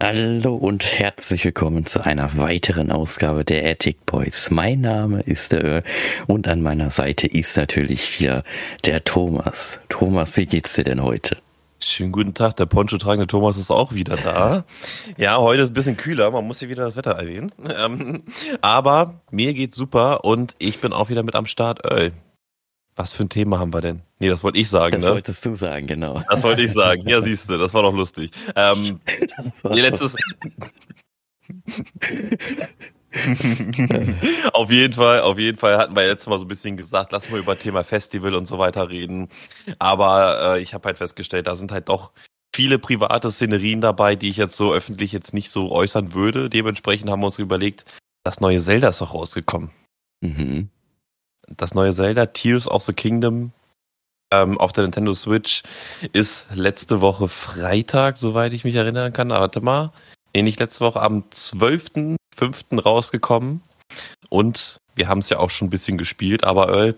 Hallo und herzlich willkommen zu einer weiteren Ausgabe der Attic Boys. Mein Name ist der Earl und an meiner Seite ist natürlich wieder der Thomas. Thomas, wie geht's dir denn heute? Schönen guten Tag, der Poncho tragende Thomas ist auch wieder da. Ja, heute ist ein bisschen kühler, man muss hier wieder das Wetter erwähnen. Ähm, aber mir geht's super und ich bin auch wieder mit am Start. Earl, was für ein Thema haben wir denn? Nee, das wollte ich sagen, Das ne? solltest du sagen, genau. Das wollte ich sagen. Ja, siehst du, das war doch lustig. Ähm, war nee, letztes. auf jeden Fall, auf jeden Fall hatten wir letztes Mal so ein bisschen gesagt, lass mal über Thema Festival und so weiter reden. Aber äh, ich habe halt festgestellt, da sind halt doch viele private Szenerien dabei, die ich jetzt so öffentlich jetzt nicht so äußern würde. Dementsprechend haben wir uns überlegt, das neue Zelda ist doch rausgekommen. Mhm. Das neue Zelda, Tears of the Kingdom, ähm, auf der Nintendo Switch ist letzte Woche Freitag, soweit ich mich erinnern kann. Ah, Warte mal. Nicht letzte Woche, am 12.05. rausgekommen. Und wir haben es ja auch schon ein bisschen gespielt, aber Earl,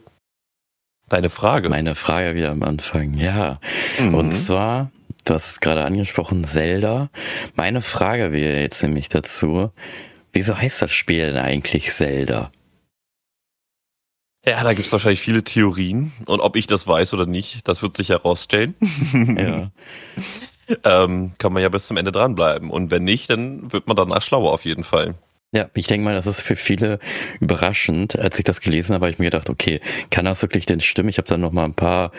deine Frage. Meine Frage wieder am Anfang, ja. Mhm. Und zwar, du hast gerade angesprochen, Zelda. Meine Frage wäre jetzt nämlich dazu, wieso heißt das Spiel denn eigentlich Zelda? Ja, da gibt's wahrscheinlich viele Theorien. Und ob ich das weiß oder nicht, das wird sich herausstellen. Ja. ähm, kann man ja bis zum Ende dranbleiben. Und wenn nicht, dann wird man danach schlauer auf jeden Fall. Ja, ich denke mal, das ist für viele überraschend. Als ich das gelesen habe, habe ich mir gedacht, okay, kann das wirklich denn stimmen? Ich habe dann noch mal ein paar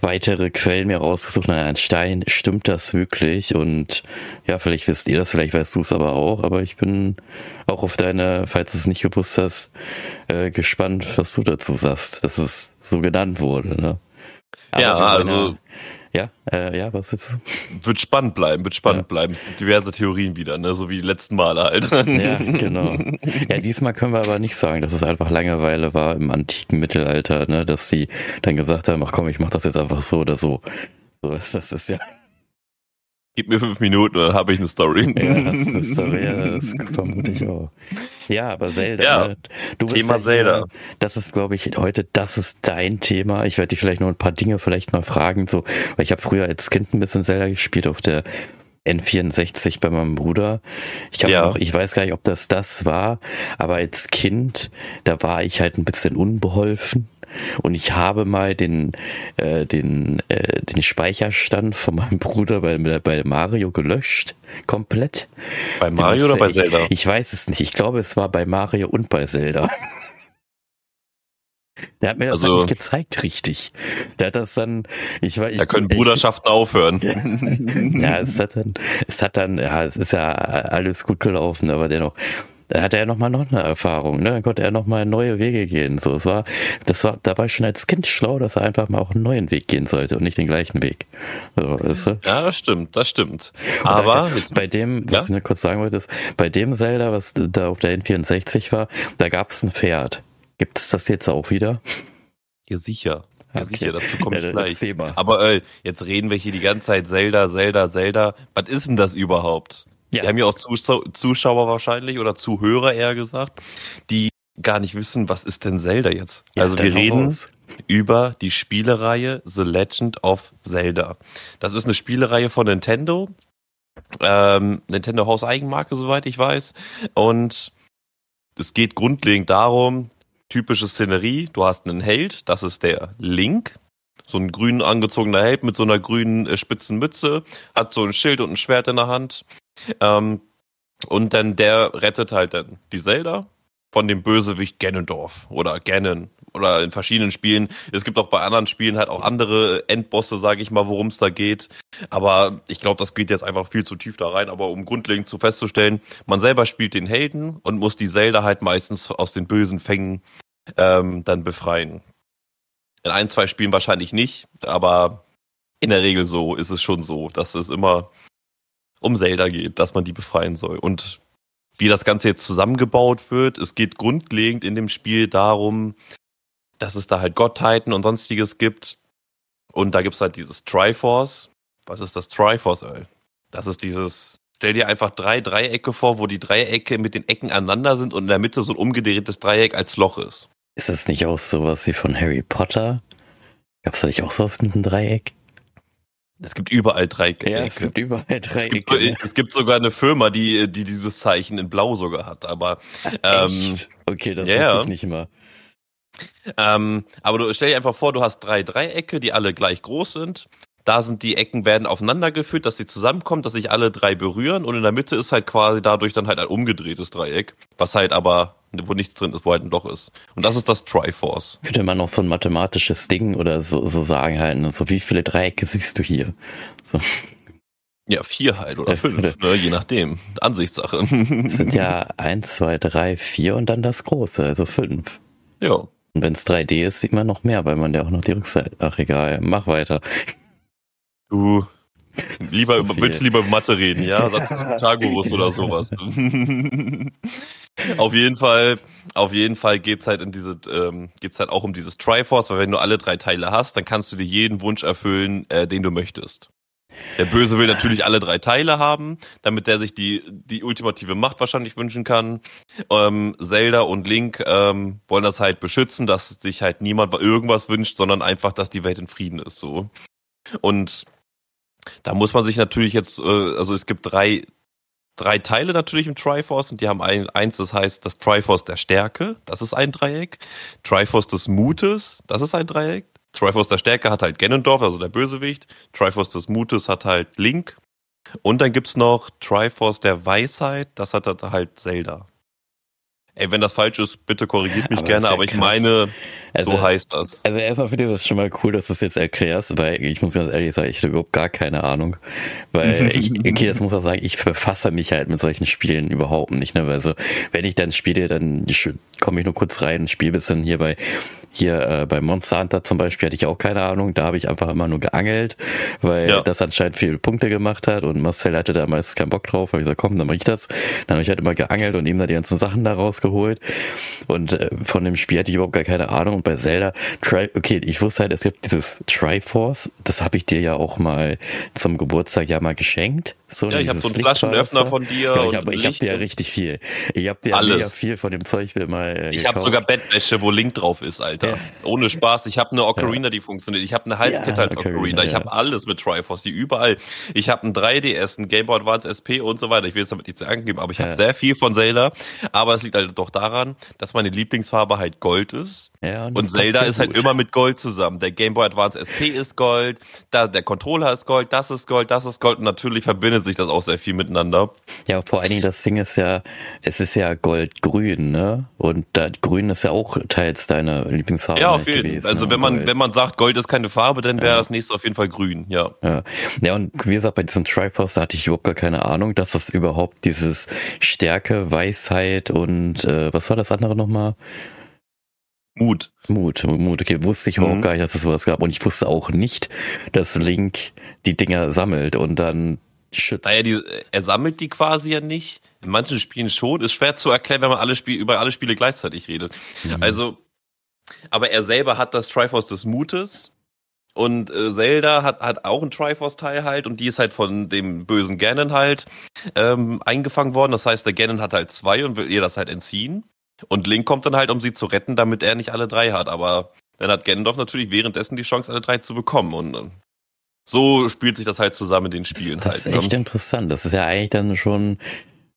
weitere Quellen mir rausgesucht. Na, ein Stein, stimmt das wirklich? Und ja, vielleicht wisst ihr das, vielleicht weißt du es aber auch. Aber ich bin auch auf deine, falls du es nicht gewusst hast, äh, gespannt, was du dazu sagst, dass es so genannt wurde. Ne? Aber Ja, also- Ja, äh, ja, was jetzt? Wird spannend bleiben, wird spannend Ja. bleiben. Es gibt diverse Theorien wieder, ne? so wie die letzten Male halt. Ja, genau. Ja, diesmal können wir aber nicht sagen, dass es einfach Langeweile war im antiken Mittelalter, ne, dass sie dann gesagt haben, ach komm, ich mach das jetzt einfach so oder so. So ist das ist ja, Gib mir fünf Minuten, dann habe ich eine Story. ja das ist so, ja, das vermute ich auch. Ja, aber Zelda, Ja, ne? Thema ja hier, Zelda. Das ist, glaube ich, heute, das ist dein Thema. Ich werde dich vielleicht noch ein paar Dinge vielleicht mal fragen, so, weil ich habe früher als Kind ein bisschen Zelda gespielt auf der N64 bei meinem Bruder. Ich habe Ja. noch, ich weiß gar nicht, ob das das war, aber als Kind, da war ich halt ein bisschen unbeholfen und ich habe mal den äh, den äh, den Speicherstand von meinem Bruder bei bei Mario gelöscht, komplett. Bei Mario oder bei ich, Zelda? Ich weiß es nicht. Ich glaube, es war bei Mario und bei Zelda. Der hat mir das Also- halt nicht gezeigt, richtig. Der hat das dann, ich war, ich, Da können ich, Bruderschaften aufhören. ja, es hat dann, es hat dann, ja, es ist ja alles gut gelaufen, aber dennoch, da hatte er noch mal noch eine Erfahrung, ne? Dann konnte er noch mal neue Wege gehen. So, es war, das war, da war ich schon als Kind schlau, dass er einfach mal auch einen neuen Weg gehen sollte und nicht den gleichen Weg. So, weißt du? Ja, das stimmt, das stimmt. Und Aber da, jetzt, bei dem, was Ja? ich nur kurz sagen wollte, ist, bei dem Zelda, was da auf der N64 war, da gab es ein Pferd. Gibt es das jetzt auch wieder? ja sicher, ja Okay. sicher, dazu komme Ja, ich dann gleich. mal. Aber Earl, jetzt reden wir hier die ganze Zeit Zelda, Zelda, Zelda. Was ist denn das überhaupt? Ja. Wir haben ja auch Zuschau Zuschauer wahrscheinlich oder Zuhörer eher gesagt, die gar nicht wissen, was ist denn Zelda jetzt? Ja, also wir reden raus. über die Spielereihe The Legend of Zelda. Das ist eine Spielereihe von Nintendo. Ähm, Nintendo Haus Eigenmarke, soweit ich weiß. Und es geht grundlegend darum, typische Szenerie, du hast einen Held, das ist der Link. So ein grün angezogener Held mit so einer grünen äh, spitzen Mütze, hat so ein Schild und ein Schwert in der Hand. Ähm, und dann der rettet halt dann die Zelda von dem Bösewicht Ganondorf oder Ganon oder in verschiedenen Spielen. Es gibt auch bei anderen Spielen halt auch andere Endbosse, sage ich mal, worum es da geht. Aber ich glaube, das geht jetzt einfach viel zu tief da rein. Aber um grundlegend zu festzustellen, man selber spielt den Helden und muss die Zelda halt meistens aus den bösen Fängen ähm, dann befreien. In ein, zwei Spielen wahrscheinlich nicht, aber in der Regel so ist es schon so, dass es immer um Zelda geht, dass man die befreien soll. Und wie das Ganze jetzt zusammengebaut wird, es geht grundlegend in dem Spiel darum, dass es da halt Gottheiten und sonstiges gibt. Und da gibt's halt dieses Triforce. Was ist das Triforce, ey? Das ist dieses, stell dir einfach drei Dreiecke vor, wo die Dreiecke mit den Ecken aneinander sind und in der Mitte so ein umgedrehtes Dreieck als Loch ist. Ist das nicht auch sowas wie von Harry Potter? Gab's da nicht auch sowas mit einem Dreieck? Es gibt überall drei Ja, es gibt überall drei es, gibt, es gibt sogar eine Firma, die, die dieses Zeichen in Blau sogar hat. Aber ähm, Echt? Okay, das ja, wusste ich nicht mal. Ähm, aber du stell dir einfach vor, du hast drei Dreiecke, die alle gleich groß sind. Da sind die Ecken werden aufeinander geführt, dass sie zusammenkommen, dass sich alle drei berühren und in der Mitte ist halt quasi dadurch dann halt ein umgedrehtes Dreieck, was halt aber wo nichts drin ist, wo halt ein Loch ist. Und das ist das Triforce. Könnte man noch so ein mathematisches Ding oder so, so sagen halt, ne? so wie viele Dreiecke siehst du hier? So, Ja, vier halt oder fünf, ne, je nachdem. Ansichtssache. es sind ja eins, zwei, drei, vier und dann das große, also fünf. ja. Und wenn es 3D ist, sieht man noch mehr, weil man ja auch noch die Rückseite. Ach egal, mach weiter. Du lieber so willst lieber über Mathe reden, ja? Satz des Pythagoras oder sowas. auf jeden Fall, auf jeden Fall geht's halt in diese, ähm, geht's halt auch um dieses Triforce, weil wenn du alle drei Teile hast, dann kannst du dir jeden Wunsch erfüllen, äh, den du möchtest. Der Böse will natürlich alle drei Teile haben, damit der sich die, die ultimative Macht wahrscheinlich wünschen kann. Ähm, Zelda und Link ähm, wollen das halt beschützen, dass sich halt niemand irgendwas wünscht, sondern einfach, dass die Welt in Frieden ist, so. Und da muss man sich natürlich jetzt, äh, also es gibt drei, drei Teile natürlich im Triforce und die haben ein, eins, das heißt das Triforce der Stärke, das ist ein Dreieck. Triforce des Mutes, das ist ein Dreieck. Triforce der Stärke hat halt Ganondorf, also der Bösewicht. Triforce des Mutes hat halt Link. Und dann gibt's noch Triforce der Weisheit, das hat halt Zelda. Ey, wenn das falsch ist, bitte korrigiert mich Aber gerne, ja aber ich krass. meine, Also, so heißt das. also erstmal finde ich das schon mal cool, dass du es jetzt erklärst, weil ich muss ganz ehrlich sagen, ich habe überhaupt gar keine Ahnung. Weil ich, okay, das muss auch sagen, ich verfasse mich halt mit solchen Spielen überhaupt nicht. Ne? Weil so, wenn ich dann spiele, dann komme ich nur kurz rein und spiele bisschen hier bei hier äh, bei Monster Hunter zum Beispiel hatte ich auch keine Ahnung, da habe ich einfach immer nur geangelt, weil Ja. das anscheinend viele Punkte gemacht hat und Marcel hatte da meistens keinen Bock drauf, habe ich gesagt, komm, dann mach ich das. Dann habe ich halt immer geangelt und ihm da die ganzen Sachen da rausgeholt und äh, von dem Spiel hatte ich überhaupt gar keine Ahnung und bei Zelda, Tri okay, ich wusste halt, es gibt dieses Triforce, das habe ich dir ja auch mal zum Geburtstag ja mal geschenkt. So, Ja, ich habe so einen Flaschenöffner von dir. Ja, ich habe ich hab dir ja richtig viel. Ich habe dir mega viel von dem Zeug mal äh, Ich habe sogar Bettwäsche, wo Link drauf ist, Alter. Ja. Ohne Spaß. Ich habe eine Ocarina, die funktioniert. Ich habe eine Halskette Ja, als Ocarina, Ocarina. Ich habe alles mit Triforce, die überall. Ich habe ein 3DS, ein Game Boy Advance SP und so weiter. Ich will es damit nicht zu angeben, aber ich habe sehr viel von Zelda. Aber es liegt halt doch daran, dass meine Lieblingsfarbe halt Gold ist. ja, Und passt Zelda ist halt immer mit Gold zusammen. Der Game Boy Advance SP ist Gold, da, der Controller ist Gold, das ist Gold, das ist Gold. Und natürlich verbindet sich das auch sehr viel miteinander. Ja, vor allen Dingen das Ding ist ja, es ist ja goldgrün, ne? Und da, grün ist ja auch teils deine Lieblingsfarbe Ja, auf jeden gewesen. Fall. Also wenn man, wenn man sagt, Gold ist keine Farbe, dann wäre Ja. das nächste auf jeden Fall grün, ja. Ja. ja, und wie gesagt, bei diesem Triforce da hatte ich überhaupt gar keine Ahnung, dass das überhaupt dieses Stärke, Weisheit und äh, was war das andere nochmal? Mut. Mut, Mut, okay, wusste ich überhaupt Mhm. gar nicht, dass es sowas gab. Und ich wusste auch nicht, dass Link die Dinger sammelt und dann schützt. Naja, die, er sammelt die quasi ja nicht. In manchen Spielen schon. Ist schwer zu erklären, wenn man alle Spiele, über alle Spiele gleichzeitig redet. Mhm. Also, aber er selber hat das Triforce des Mutes. Und äh, Zelda hat, hat auch ein Triforce-Teil halt und die ist halt von dem bösen Ganon halt ähm, eingefangen worden. Das heißt, der Ganon hat halt zwei und will ihr das halt entziehen. Und Link kommt dann halt, um sie zu retten, damit er nicht alle drei hat. Aber dann hat Ganondorf natürlich währenddessen die Chance, alle drei zu bekommen. Und äh, so spielt sich das halt zusammen in den Spielen das, das halt. ist echt ne? interessant. Das ist ja eigentlich dann schon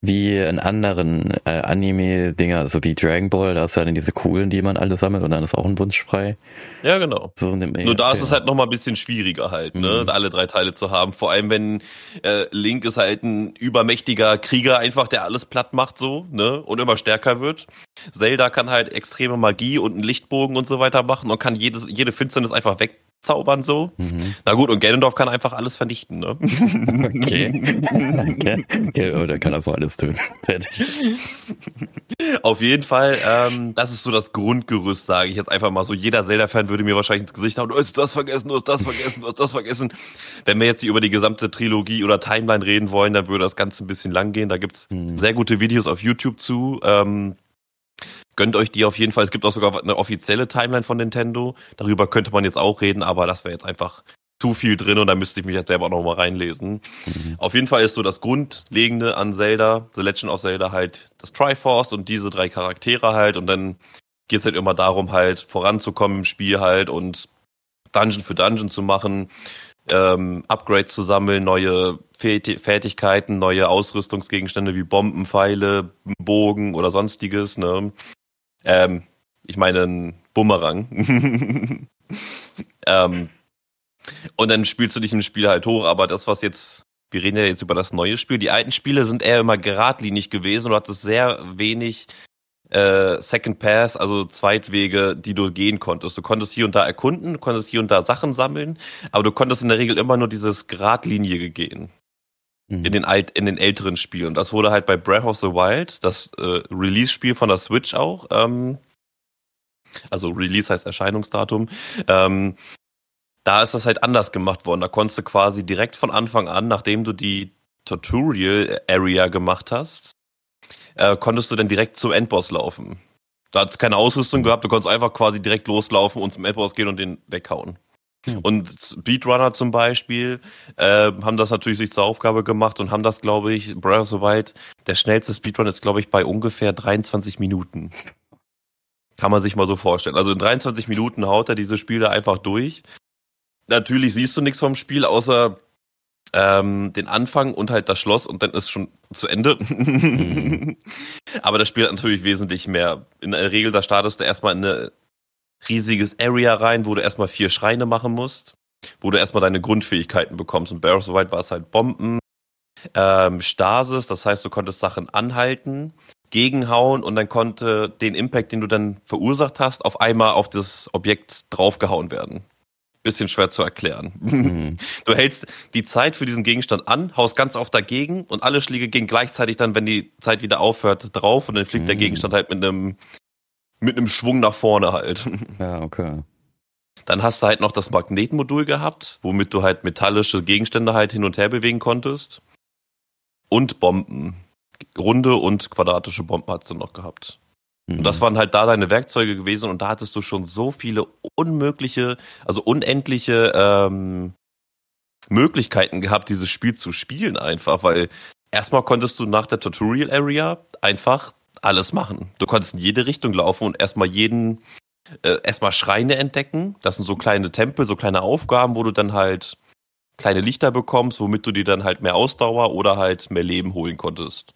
wie in anderen äh, Anime-Dinger, also wie Dragon Ball, da ist ja dann diese coolen, die man alle sammelt und dann ist auch ein Wunsch frei. Ja, genau. So Nur da ist es halt nochmal ein bisschen schwieriger halt, ne, Mhm. alle drei Teile zu haben. Vor allem, wenn äh, Link ist halt ein übermächtiger Krieger einfach, der alles platt macht so, ne, und immer stärker wird. Zelda kann halt extreme Magie und einen Lichtbogen und so weiter machen und kann jedes, jede Finsternis einfach wegzaubern so. Mhm. Na gut, und Ganondorf kann einfach alles vernichten, ne? Okay. okay. okay. Oh, der kann einfach alles töten. Fertig. Auf jeden Fall, ähm, das ist so das Grundgerüst, sage ich jetzt einfach mal so. Jeder Zelda-Fan würde mir wahrscheinlich ins Gesicht hauen, du hast das vergessen, du hast das vergessen, du hast das vergessen. Wenn wir jetzt hier über die gesamte Trilogie oder Timeline reden wollen, dann würde das Ganze ein bisschen lang gehen. Da gibt's Mhm. sehr gute Videos auf YouTube zu. Ähm, gönnt euch die auf jeden Fall. Es gibt auch sogar eine offizielle Timeline von Nintendo. Darüber könnte man jetzt auch reden, aber das wäre jetzt einfach zu viel drin und da müsste ich mich jetzt selber auch noch mal reinlesen. Mhm. Auf jeden Fall ist so das Grundlegende an Zelda, The Legend of Zelda halt das Triforce und diese drei Charaktere halt und dann geht's halt immer darum halt voranzukommen im Spiel halt und Dungeon für Dungeon zu machen ähm, Upgrades zu sammeln, neue Fertigkeiten, neue Ausrüstungsgegenstände wie Bomben, Pfeile, Bogen oder sonstiges. Ne? Ähm, ich meine ein Bumerang. ähm, und dann spielst du dich im Spiel halt hoch, aber das, was jetzt, wir reden ja jetzt über das neue Spiel, die alten Spiele sind eher immer geradlinig gewesen und du hattest sehr wenig äh, Second Pass, also Zweitwege, die du gehen konntest. Du konntest hier und da erkunden, du konntest hier und da Sachen sammeln, aber du konntest in der Regel immer nur dieses Geradlinie gehen. Mhm. In den alt, in den älteren Spielen. Und das wurde halt bei Breath of the Wild, das äh, Release-Spiel von der Switch auch, ähm, also Release heißt Erscheinungsdatum, ähm, da ist das halt anders gemacht worden. Da konntest du quasi direkt von Anfang an, nachdem du die Tutorial Area gemacht hast, äh, konntest du dann direkt zum Endboss laufen. Da hat es keine Ausrüstung mhm. gehabt, du konntest einfach quasi direkt loslaufen und zum Endboss gehen und den weghauen. Mhm. Und Speedrunner zum Beispiel äh, haben das natürlich sich zur Aufgabe gemacht und haben das, glaube ich, Breath of the Wild, der schnellste Speedrun ist, glaube ich, bei ungefähr 23 Minuten. Kann man sich mal so vorstellen. Also in 23 Minuten haut er diese Spiele einfach durch. Natürlich siehst du nichts vom Spiel, außer ähm, den Anfang und halt das Schloss und dann ist schon zu Ende. Mhm. Aber das Spiel hat natürlich wesentlich mehr. In der Regel, da startest du erstmal in ein riesiges Area rein, wo du erstmal vier Schreine machen musst, wo du erstmal deine Grundfähigkeiten bekommst. Und Barrow White war es halt Bomben, ähm, Stasis, das heißt, du konntest Sachen anhalten, gegenhauen und dann konnte den Impact, den du dann verursacht hast, auf einmal auf das Objekt draufgehauen werden bisschen schwer zu erklären. Mhm. Du hältst die Zeit für diesen Gegenstand an, haust ganz oft dagegen und alle Schläge gehen gleichzeitig dann, wenn die Zeit wieder aufhört, drauf und dann fliegt mhm. der Gegenstand halt mit einem mit einem Schwung nach vorne halt. Ja, okay. Dann hast du halt noch das Magnetmodul gehabt, womit du halt metallische Gegenstände halt hin und her bewegen konntest. Und Bomben. Runde und quadratische Bomben hast du noch gehabt. Mhm. Und das waren halt da deine Werkzeuge gewesen und da hattest du schon so viele unmögliche, also unendliche ähm, Möglichkeiten gehabt, dieses Spiel zu spielen einfach, weil erstmal konntest du nach der Tutorial Area einfach alles machen. Du konntest in jede Richtung laufen und erstmal jeden, äh, erstmal Schreine entdecken. Das sind so kleine Tempel, so kleine Aufgaben, wo du dann halt kleine Lichter bekommst, womit du dir dann halt mehr Ausdauer oder halt mehr Leben holen konntest.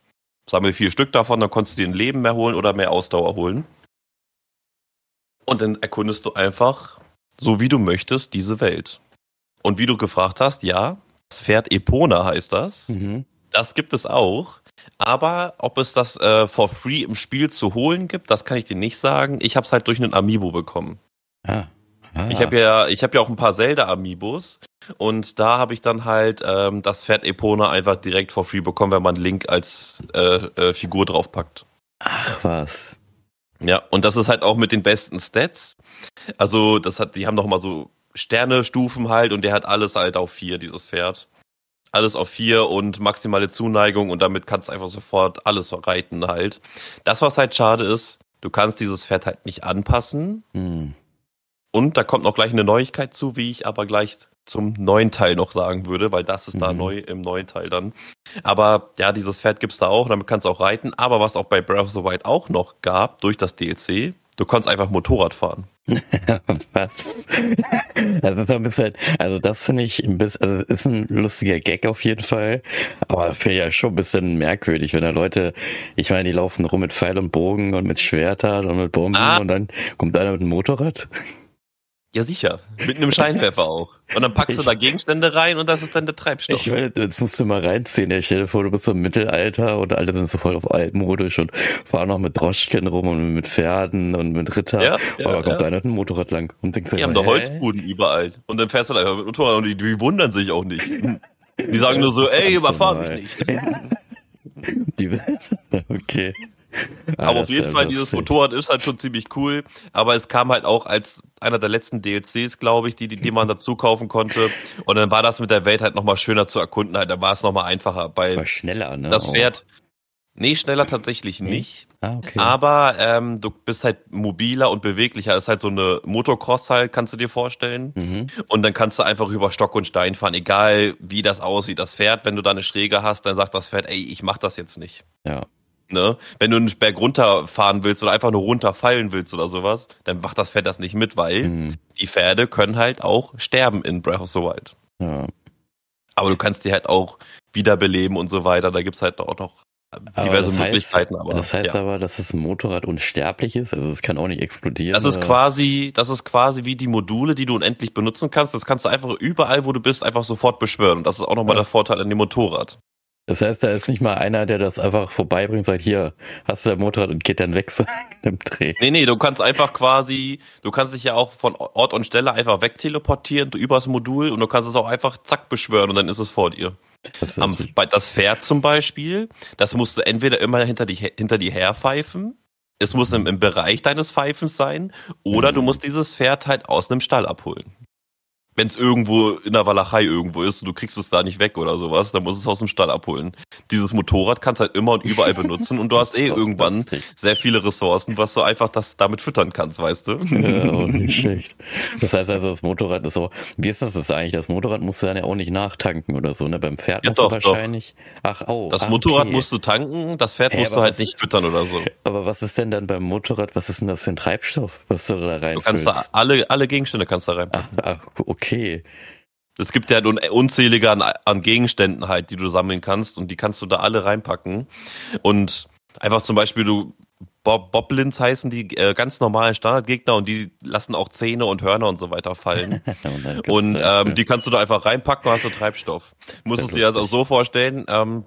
Sammel vier Stück davon, dann konntest du dir ein Leben mehr holen oder mehr Ausdauer holen. Und dann erkundest du einfach, so wie du möchtest, diese Welt. Und wie du gefragt hast, ja, das Pferd Epona heißt das. Mhm. Das gibt es auch. Aber ob es das äh, for free im Spiel zu holen gibt, das kann ich dir nicht sagen. Ich habe es halt durch einen Amiibo bekommen. Ah. Ah. Ich habe ja, ich habe ja auch ein paar Zelda-Amiibos und da habe ich dann halt ähm, das Pferd Epona einfach direkt for free bekommen, wenn man Link als äh, äh, Figur draufpackt. Ach was. Ja, und das ist halt auch mit den besten Stats. Also, das hat, die haben noch mal so Sternestufen halt und der hat alles halt auf vier, dieses Pferd. Alles auf vier und maximale Zuneigung und damit kannst du einfach sofort alles reiten halt. Das, was halt schade ist, du kannst dieses Pferd halt nicht anpassen. Hm. Und da kommt noch gleich eine Neuigkeit zu, wie ich aber gleich zum neuen Teil noch sagen würde, weil das ist mhm. da neu im neuen Teil dann. Aber ja, dieses Pferd gibt's da auch, damit kannst du auch reiten. Aber was auch bei Breath of the Wild auch noch gab, durch das DLC, du konntest einfach Motorrad fahren. was? Das ist ein bisschen, also das finde ich ein bisschen, also ist ein lustiger Gag auf jeden Fall, aber finde ich ja schon ein bisschen merkwürdig, wenn da Leute, ich meine, die laufen rum mit Pfeil und Bogen und mit Schwertern und mit Bomben ah. und dann kommt einer mit einem Motorrad. Ja, sicher. Mit einem Scheinwerfer auch. Und dann packst du da Gegenstände rein und das ist dann der Treibstoff. Ich meine, jetzt musst du mal reinziehen. Ich stell dir vor, du bist im Mittelalter und alle sind so voll auf altmodisch und fahren noch mit Droschken rum und mit Pferden und mit Ritter. Ja, ja, Aber kommt ja. einer mit einem Motorrad lang und denkst Die haben da Holzbuden überall. Und dann fährst du da einfach mit Motorrad und die, die wundern sich auch nicht. Die sagen nur so, ey, überfahr mich nicht. Die, okay. Aber auf jeden Fall, dieses Motorrad ist halt schon ziemlich cool. Aber es kam halt auch als einer der letzten DLCs, glaube ich, die, die, die man dazu kaufen konnte. Und dann war das mit der Welt halt nochmal schöner zu erkunden. Halt, da war es nochmal einfacher. Bei war schneller, ne? Das Pferd. Nee, schneller tatsächlich nee? nicht. Ah, okay. Aber ähm, du bist halt mobiler und beweglicher. Das ist halt so eine Motocross halt, kannst du dir vorstellen. Mhm. Und dann kannst du einfach über Stock und Stein fahren, egal wie das aussieht. Das Pferd, wenn du da eine Schräge hast, dann sagt das Pferd, ey, ich mach das jetzt nicht. Ja. Ne? Wenn du einen Berg runterfahren willst oder einfach nur runterfallen willst oder sowas, dann macht das Pferd das nicht mit, weil mhm. die Pferde können halt auch sterben in Breath of the Wild. Ja. Aber du kannst die halt auch wiederbeleben und so weiter. Da gibt's halt auch noch diverse heißt, Möglichkeiten. Aber das heißt ja. aber, dass das Motorrad unsterblich ist, also es kann auch nicht explodieren. Das ist quasi, das ist quasi wie die Module, die du unendlich benutzen kannst. Das kannst du einfach überall, wo du bist, einfach sofort beschwören. Und das ist auch nochmal Ja. der Vorteil an dem Motorrad. Das heißt, da ist nicht mal einer, der das einfach vorbeibringt und sagt, hier, hast du dein Motorrad und geht dann weg so im Dreh. Nee, nee, du kannst einfach quasi, du kannst dich ja auch von Ort und Stelle einfach wegteleportieren übers Modul und du kannst es auch einfach zack beschwören und dann ist es vor dir. Das ist Am, bei das Pferd zum Beispiel, das musst du entweder immer hinter die, hinter die herpfeifen, es muss im, im Bereich deines Pfeifens sein, oder du Mhm. musst dieses Pferd halt aus einem Stall abholen. Wenn es irgendwo in der Walachei irgendwo ist und du kriegst es da nicht weg oder sowas, dann musst du es aus dem Stall abholen. Dieses Motorrad kannst halt immer und überall benutzen und du hast eh irgendwann lustig. sehr viele Ressourcen, was du einfach das damit füttern kannst, weißt du? Ja, auch nicht schlecht. Das heißt also, das Motorrad ist auch, wie ist das das eigentlich? Das Motorrad musst du dann ja auch nicht nachtanken oder so, ne? Beim Pferd Ja, musst du doch, doch. wahrscheinlich. Ach, oh. Das ah, Motorrad okay. musst du tanken, das Pferd Hey, musst du halt was- nicht füttern oder so. Aber was ist denn dann beim Motorrad, was ist denn das für ein Treibstoff, was du da Du reinfüllst? kannst da alle, alle Gegenstände kannst da reinpacken. ach, ach, okay. Es gibt ja un unzählige an, an Gegenständen halt, die du sammeln kannst und die kannst du da alle reinpacken. Und einfach zum Beispiel, du Bob Boblins heißen die äh, ganz normalen Standardgegner und die lassen auch Zähne und Hörner und so weiter fallen. Und, gibt's, und äh, ähm, die kannst du da einfach reinpacken und hast du Treibstoff. Musst du dir das auch lustig. so vorstellen, ähm,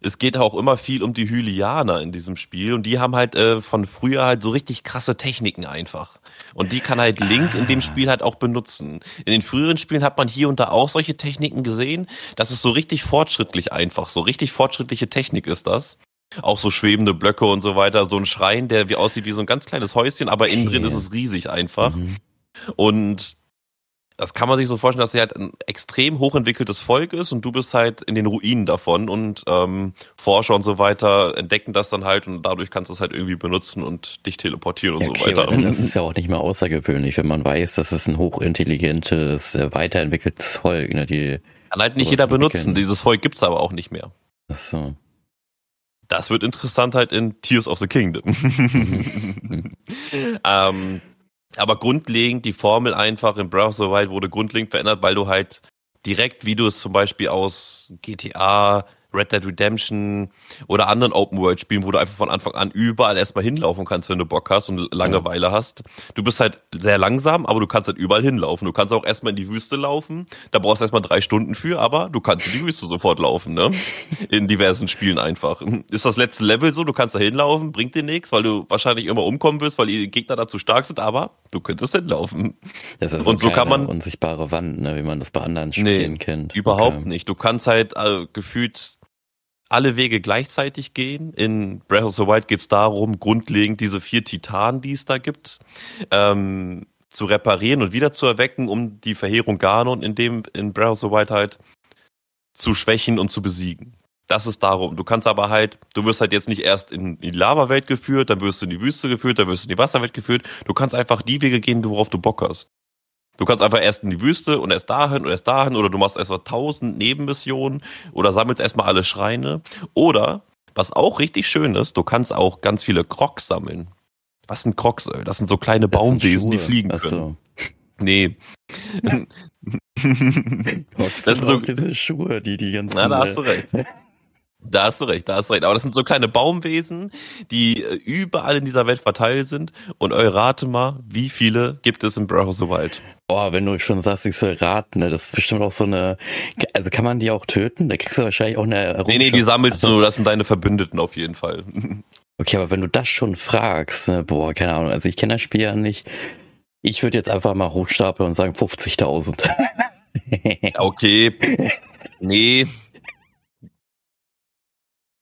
es geht auch immer viel um die Hylianer in diesem Spiel und die haben halt äh, von früher halt so richtig krasse Techniken einfach. Und die kann halt Link in dem Ah. Spiel halt auch benutzen. In den früheren Spielen hat man hier und da auch solche Techniken gesehen. Das ist so richtig fortschrittlich einfach. So richtig fortschrittliche Technik ist das. Auch so schwebende Blöcke und so weiter. So ein Schrein, der wie aussieht wie so ein ganz kleines Häuschen, aber innen drin ist es riesig einfach. mhm. Und das kann man sich so vorstellen, dass sie halt ein extrem hochentwickeltes Volk ist und du bist halt in den Ruinen davon und ähm, Forscher und so weiter entdecken das dann halt und dadurch kannst du es halt irgendwie benutzen und dich teleportieren und Ja, so okay, weiter. aber dann ist es ja auch nicht mehr außergewöhnlich, wenn man weiß, dass es ein hochintelligentes, äh, weiterentwickeltes Volk, ne, die, Kann halt nicht jeder benutzen. Dieses Volk gibt's aber auch nicht mehr. ach so. Das wird interessant halt in Tears of the Kingdom. ähm, aber grundlegend die Formel einfach in Breath of the Wild wurde grundlegend verändert, weil du halt direkt, wie du es zum Beispiel aus GTA, Red Dead Redemption oder anderen Open-World-Spielen, wo du einfach von Anfang an überall erstmal hinlaufen kannst, wenn du Bock hast und Langeweile hast. Du bist halt sehr langsam, aber du kannst halt überall hinlaufen. Du kannst auch erstmal in die Wüste laufen. Da brauchst du erstmal drei Stunden für, aber du kannst in die Wüste sofort laufen, ne? In diversen Spielen einfach. Ist das letzte Level so, du kannst da hinlaufen, bringt dir nichts, weil du wahrscheinlich immer umkommen wirst, weil die Gegner dazu stark sind, aber du könntest hinlaufen. Das ist Und so kann man- unsichtbare Wand, ne, wie man das bei anderen Spielen kennt. Überhaupt Okay. nicht. Du kannst halt äh, gefühlt alle Wege gleichzeitig gehen. In Breath of the Wild geht es darum, grundlegend diese vier Titanen, die es da gibt, ähm, zu reparieren und wieder zu erwecken, um die Verheerung Ganon in dem in Breath of the Wild halt zu schwächen und zu besiegen. Das ist darum. Du kannst aber halt, du wirst halt jetzt nicht erst in die Lava-Welt geführt, dann wirst du in die Wüste geführt, dann wirst du in die Wasserwelt geführt. Du kannst einfach die Wege gehen, worauf du Bock hast. Du kannst einfach erst in die Wüste und erst dahin und erst dahin oder du machst erst mal tausend Nebenmissionen oder sammelst erstmal alle Schreine. Oder, was auch richtig schön ist, du kannst auch ganz viele Crocs sammeln. Was sind Crocs? ey? Das sind so kleine Das Baumwesen, die fliegen Ach können. so. Nee. Das Das sind so- diese Schuhe, die die ganzen. Na, da hast du äh, recht. Da hast du recht, da hast du recht. Aber das sind so kleine Baumwesen, die äh, überall in dieser Welt verteilt sind. Und eu rate mal, wie viele gibt es in Breath of the Wild? Oh, wenn du schon sagst, ich soll raten, ne, das ist bestimmt auch so eine. Also kann man die auch töten? Da kriegst du wahrscheinlich auch eine Nee, nee, die sammelst Also- du, das sind deine Verbündeten auf jeden Fall. Okay, aber wenn du das schon fragst, ne, boah, keine Ahnung, also ich kenne das Spiel ja nicht. Ich würde jetzt einfach mal hochstapeln und sagen 50.000. Ja, Okay. Nee.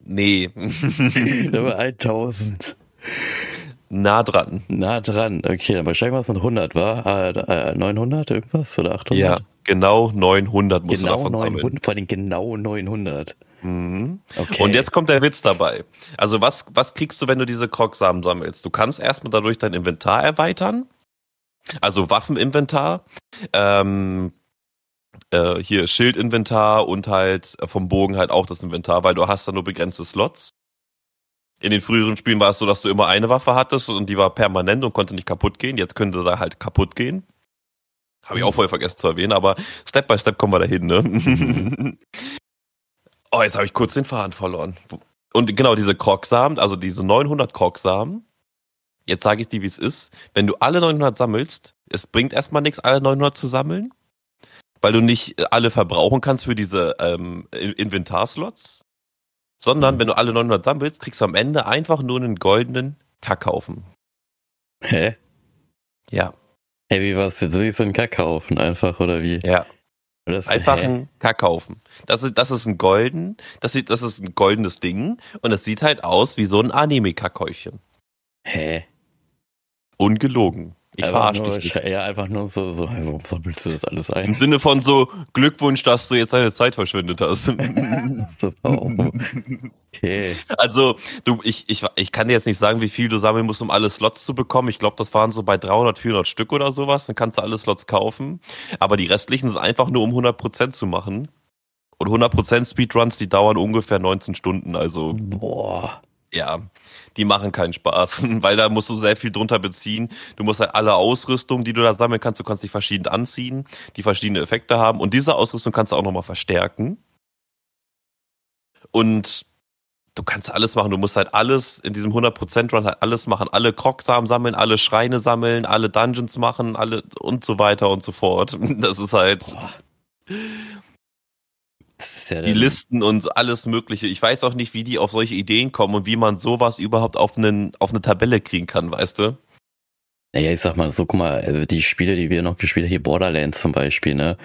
Nee. Aber 1000. nah dran. Nah dran. Okay, dann wahrscheinlich was mit 100 war. Äh, äh, 900 irgendwas oder 800? Ja, genau 900 musst du Genau davon sammeln. 900, vor allem genau 900. Mhm. Okay. Und jetzt kommt der Witz dabei. Also was, was kriegst du, wenn du diese Krogsamen sammelst? Du kannst erstmal dadurch dein Inventar erweitern. Also Waffeninventar. Ähm, äh, hier Schildinventar und halt vom Bogen halt auch das Inventar, weil du hast da nur begrenzte Slots. In den früheren Spielen war es so, dass du immer eine Waffe hattest und die war permanent und konnte nicht kaputt gehen. Jetzt könnte da halt kaputt gehen. Habe ich auch vorher vergessen zu erwähnen, aber Step by Step kommen wir dahin, ne? Mhm. oh, jetzt habe ich kurz den Faden verloren. Und genau, diese Krogsamen, also diese 900 Krogsamen, jetzt sage ich dir, wie es ist. Wenn du alle 900 sammelst, es bringt erstmal nichts, alle 900 zu sammeln, weil du nicht alle verbrauchen kannst für diese ähm, Inventarslots, sondern mhm. wenn du alle 900 sammelst, kriegst du am Ende einfach nur einen goldenen Kackhaufen. Hä? Ja. Hey, wie war es jetzt? So ein Kackhaufen einfach, oder wie? Ja. Das, einfach hä? ein Kackhaufen. Das ist, das ist ein golden, das, sieht, das ist ein goldenes Ding und es sieht halt aus wie so ein Anime-Kackhäufchen. Hä? Ungelogen. Ich verarsche dich. Ja, einfach nur so, so, warum sammelst du das alles ein? Im Sinne von so, Glückwunsch, dass du jetzt deine Zeit verschwendet hast. Okay. Also, du, ich, ich, ich kann dir jetzt nicht sagen, wie viel du sammeln musst, um alle Slots zu bekommen. Ich glaube, das waren so bei 300, 400 Stück oder sowas. Dann kannst du alle Slots kaufen. Aber die restlichen sind einfach nur, um 100% zu machen. Und 100% Speedruns, die dauern ungefähr 19 Stunden. Also. Boah. Ja die machen keinen Spaß, weil da musst du sehr viel drunter beziehen. Du musst halt alle Ausrüstung, die du da sammeln kannst, du kannst dich verschieden anziehen, die verschiedene Effekte haben und diese Ausrüstung kannst du auch nochmal verstärken. Und du kannst alles machen. Du musst halt alles in diesem 100% Run halt alles machen. Alle Krogsamen sammeln, alle Schreine sammeln, alle Dungeons machen, alle und so weiter und so fort. Das ist halt. Boah ja die Listen und alles Mögliche. Ich weiß auch nicht, wie die auf solche Ideen kommen und wie man sowas überhaupt auf, einen, auf eine Tabelle kriegen kann, weißt du? Naja, ich sag mal so, guck mal, äh, die Spiele, die wir noch gespielt haben, hier Borderlands zum Beispiel, ne?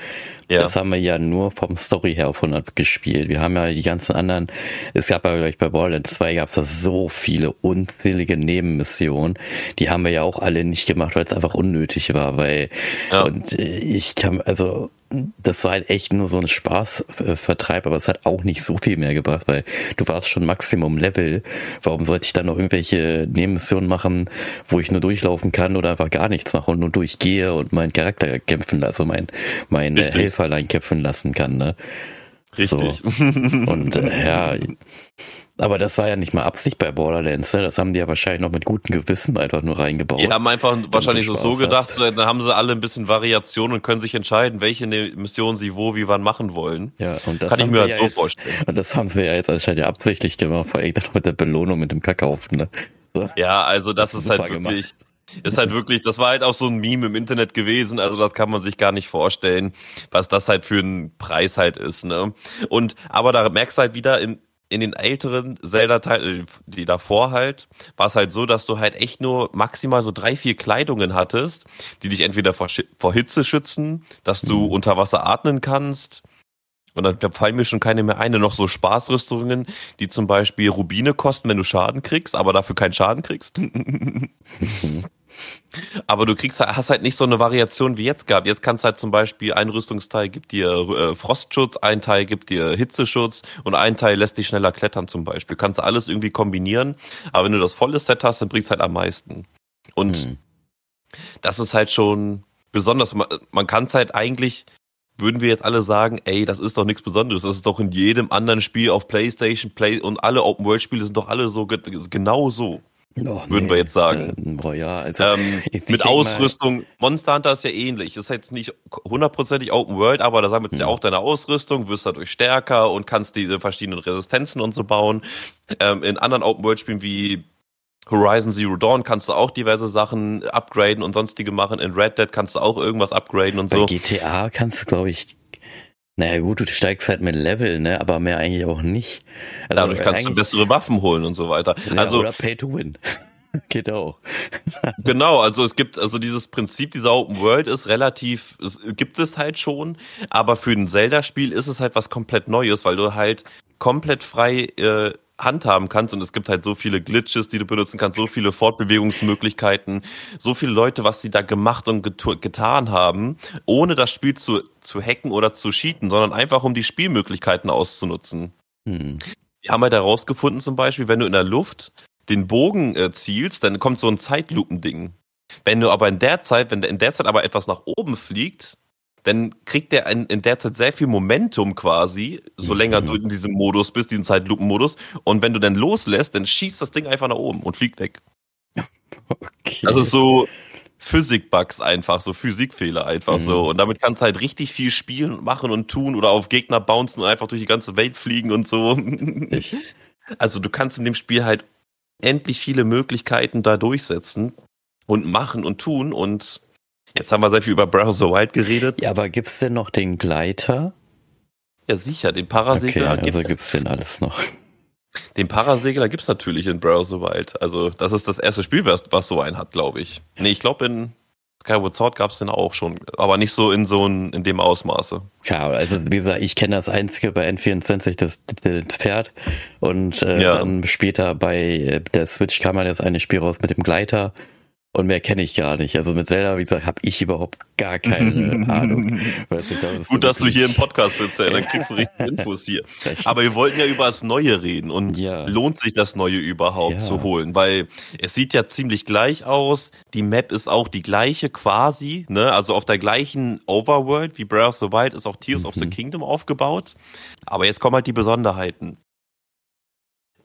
Ja. Das haben wir ja nur vom Story her auf 100 gespielt. Wir haben ja die ganzen anderen, es gab ja gleich bei Borderlands 2 gab es da so viele unzählige Nebenmissionen. Die haben wir ja auch alle nicht gemacht, weil es einfach unnötig war, weil, ja. und äh, ich kann, also, das war halt echt nur so ein Spaßvertreib, aber es hat auch nicht so viel mehr gebracht, weil du warst schon Maximum Level. Warum sollte ich dann noch irgendwelche Nebenmissionen machen, wo ich nur durchlaufen kann oder einfach gar nichts mache und nur durchgehe und meinen Charakter kämpfen lasse, also mein, mein Richtig. Helferlein kämpfen lassen kann, ne? Richtig. So. Und äh, ja, aber das war ja nicht mal Absicht bei Borderlands, ne? Das haben die ja wahrscheinlich noch mit gutem Gewissen einfach nur reingebaut. Die haben einfach wahrscheinlich so, so gedacht, hast. dann haben sie alle ein bisschen Variation und können sich entscheiden, welche ne-, Mission sie wo, wie wann machen wollen. Ja, und das kann ich mir halt ja so jetzt, vorstellen. Und das haben sie ja jetzt anscheinend ja absichtlich gemacht, vor allem mit der Belohnung mit dem Kackauf, ne? So. Ja, also das, das ist, ist halt wirklich. Gemacht ist halt wirklich, das war halt auch so ein Meme im Internet gewesen, also das kann man sich gar nicht vorstellen, was das halt für ein Preis halt ist, ne? Und, aber da merkst du halt wieder in, in den älteren Zelda-Teilen, die davor halt, war es halt so, dass du halt echt nur maximal so drei, vier Kleidungen hattest, die dich entweder vor, vor Hitze schützen, dass du mhm. unter Wasser atmen kannst, und dann fallen mir schon keine mehr ein. Noch so Spaßrüstungen, die zum Beispiel Rubine kosten, wenn du Schaden kriegst, aber dafür keinen Schaden kriegst. Aber du kriegst, hast halt nicht so eine Variation wie jetzt gab. Jetzt kannst halt zum Beispiel ein Rüstungsteil gibt dir äh, Frostschutz, ein Teil gibt dir Hitzeschutz und ein Teil lässt dich schneller klettern zum Beispiel. Kannst du alles irgendwie kombinieren. Aber wenn du das volle Set hast, dann bringt's halt am meisten. Und hm. das ist halt schon besonders. Man, man kann es halt eigentlich würden wir jetzt alle sagen, ey, das ist doch nichts Besonderes, das ist doch in jedem anderen Spiel auf PlayStation, Play und alle Open World Spiele sind doch alle so genau so. Oh, würden nee. wir jetzt sagen. Boah, ja, also ähm, mit Ausrüstung. Mal, Monster Hunter ist ja ähnlich. Ist jetzt nicht hundertprozentig Open World, aber da sammelst du ja. ja auch deine Ausrüstung, wirst dadurch stärker und kannst diese verschiedenen Resistenzen und so bauen. Ähm, in anderen Open World Spielen wie Horizon Zero Dawn kannst du auch diverse Sachen upgraden und sonstige machen. In Red Dead kannst du auch irgendwas upgraden und Bei so. GTA kannst du, glaube ich, naja gut, du steigst halt mit Level, ne? Aber mehr eigentlich auch nicht. Also Dadurch kannst du bessere Waffen holen und so weiter. Ja, also oder Pay to Win. Geht auch. genau, also es gibt, also dieses Prinzip dieser Open World ist relativ, es gibt es halt schon, aber für ein Zelda-Spiel ist es halt was komplett Neues, weil du halt komplett frei äh, handhaben kannst und es gibt halt so viele Glitches, die du benutzen kannst, so viele Fortbewegungsmöglichkeiten, so viele Leute, was sie da gemacht und getan haben, ohne das Spiel zu, zu hacken oder zu cheaten, sondern einfach um die Spielmöglichkeiten auszunutzen. Hm. Die haben halt herausgefunden zum Beispiel, wenn du in der Luft den Bogen äh, zielst, dann kommt so ein Zeitlupending. Wenn du aber in der Zeit, wenn in der Zeit aber etwas nach oben fliegt, dann kriegt der in, in der Zeit sehr viel Momentum quasi, so mhm. länger du in diesem Modus bist, diesen Zeitlupenmodus. Und wenn du dann loslässt, dann schießt das Ding einfach nach oben und fliegt weg. Okay. Also so Physik-Bugs einfach, so Physikfehler einfach mhm. so. Und damit kannst du halt richtig viel spielen und machen und tun oder auf Gegner bouncen und einfach durch die ganze Welt fliegen und so. Echt? Also du kannst in dem Spiel halt endlich viele Möglichkeiten da durchsetzen und machen und tun und jetzt haben wir sehr viel über Breath of the Wild geredet. Ja, aber gibt's denn noch den Gleiter? Ja, sicher, den Parasegler okay, also gibt's. gibt's den alles noch. Den Parasegler gibt's natürlich in Breath of the Wild. Also, das ist das erste Spiel, was, was so einen hat, glaube ich. Nee, ich glaube in Skyward Sword gab's den auch schon, aber nicht so in so ein, in dem Ausmaße. Ja, also wie gesagt, ich kenne das einzige bei N24, das, das Pferd und äh, ja. dann später bei äh, der Switch kam man das eine Spiel raus mit dem Gleiter und mehr kenne ich gar nicht. Also mit Zelda, wie gesagt, habe ich überhaupt gar keine Ahnung. Weiß nicht, das Gut, dass du hier im Podcast sitzt, ja, dann kriegst du richtig Infos hier. Aber wir wollten ja über das Neue reden und ja. lohnt sich das Neue überhaupt ja. zu holen? Weil es sieht ja ziemlich gleich aus. Die Map ist auch die gleiche quasi, ne? Also auf der gleichen Overworld wie Breath of the Wild ist auch Tears mhm. of the mhm. Kingdom aufgebaut. Aber jetzt kommen halt die Besonderheiten.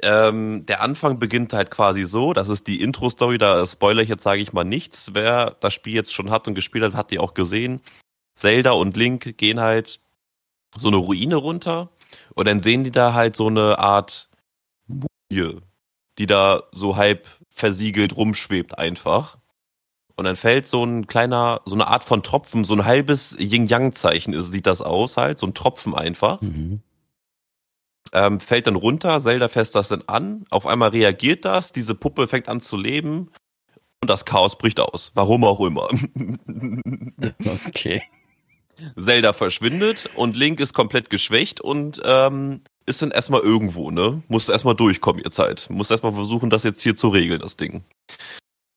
Ähm, der Anfang beginnt halt quasi so, das ist die Intro-Story, da spoiler ich jetzt, sage ich mal nichts. Wer das Spiel jetzt schon hat und gespielt hat, hat die auch gesehen. Zelda und Link gehen halt so eine Ruine runter und dann sehen die da halt so eine Art Mumie, die da so halb versiegelt rumschwebt einfach. Und dann fällt so ein kleiner, so eine Art von Tropfen, so ein halbes Yin-Yang-Zeichen sieht das aus halt, so ein Tropfen einfach. Mhm ähm, fällt dann runter, Zelda fässt das dann an, auf einmal reagiert das, diese Puppe fängt an zu leben und das Chaos bricht aus. Warum auch immer. okay. Zelda verschwindet und Link ist komplett geschwächt und ähm, ist dann erstmal irgendwo, ne? Muss erstmal durchkommen, ihr Zeit. Muss erstmal versuchen, das jetzt hier zu regeln, das Ding.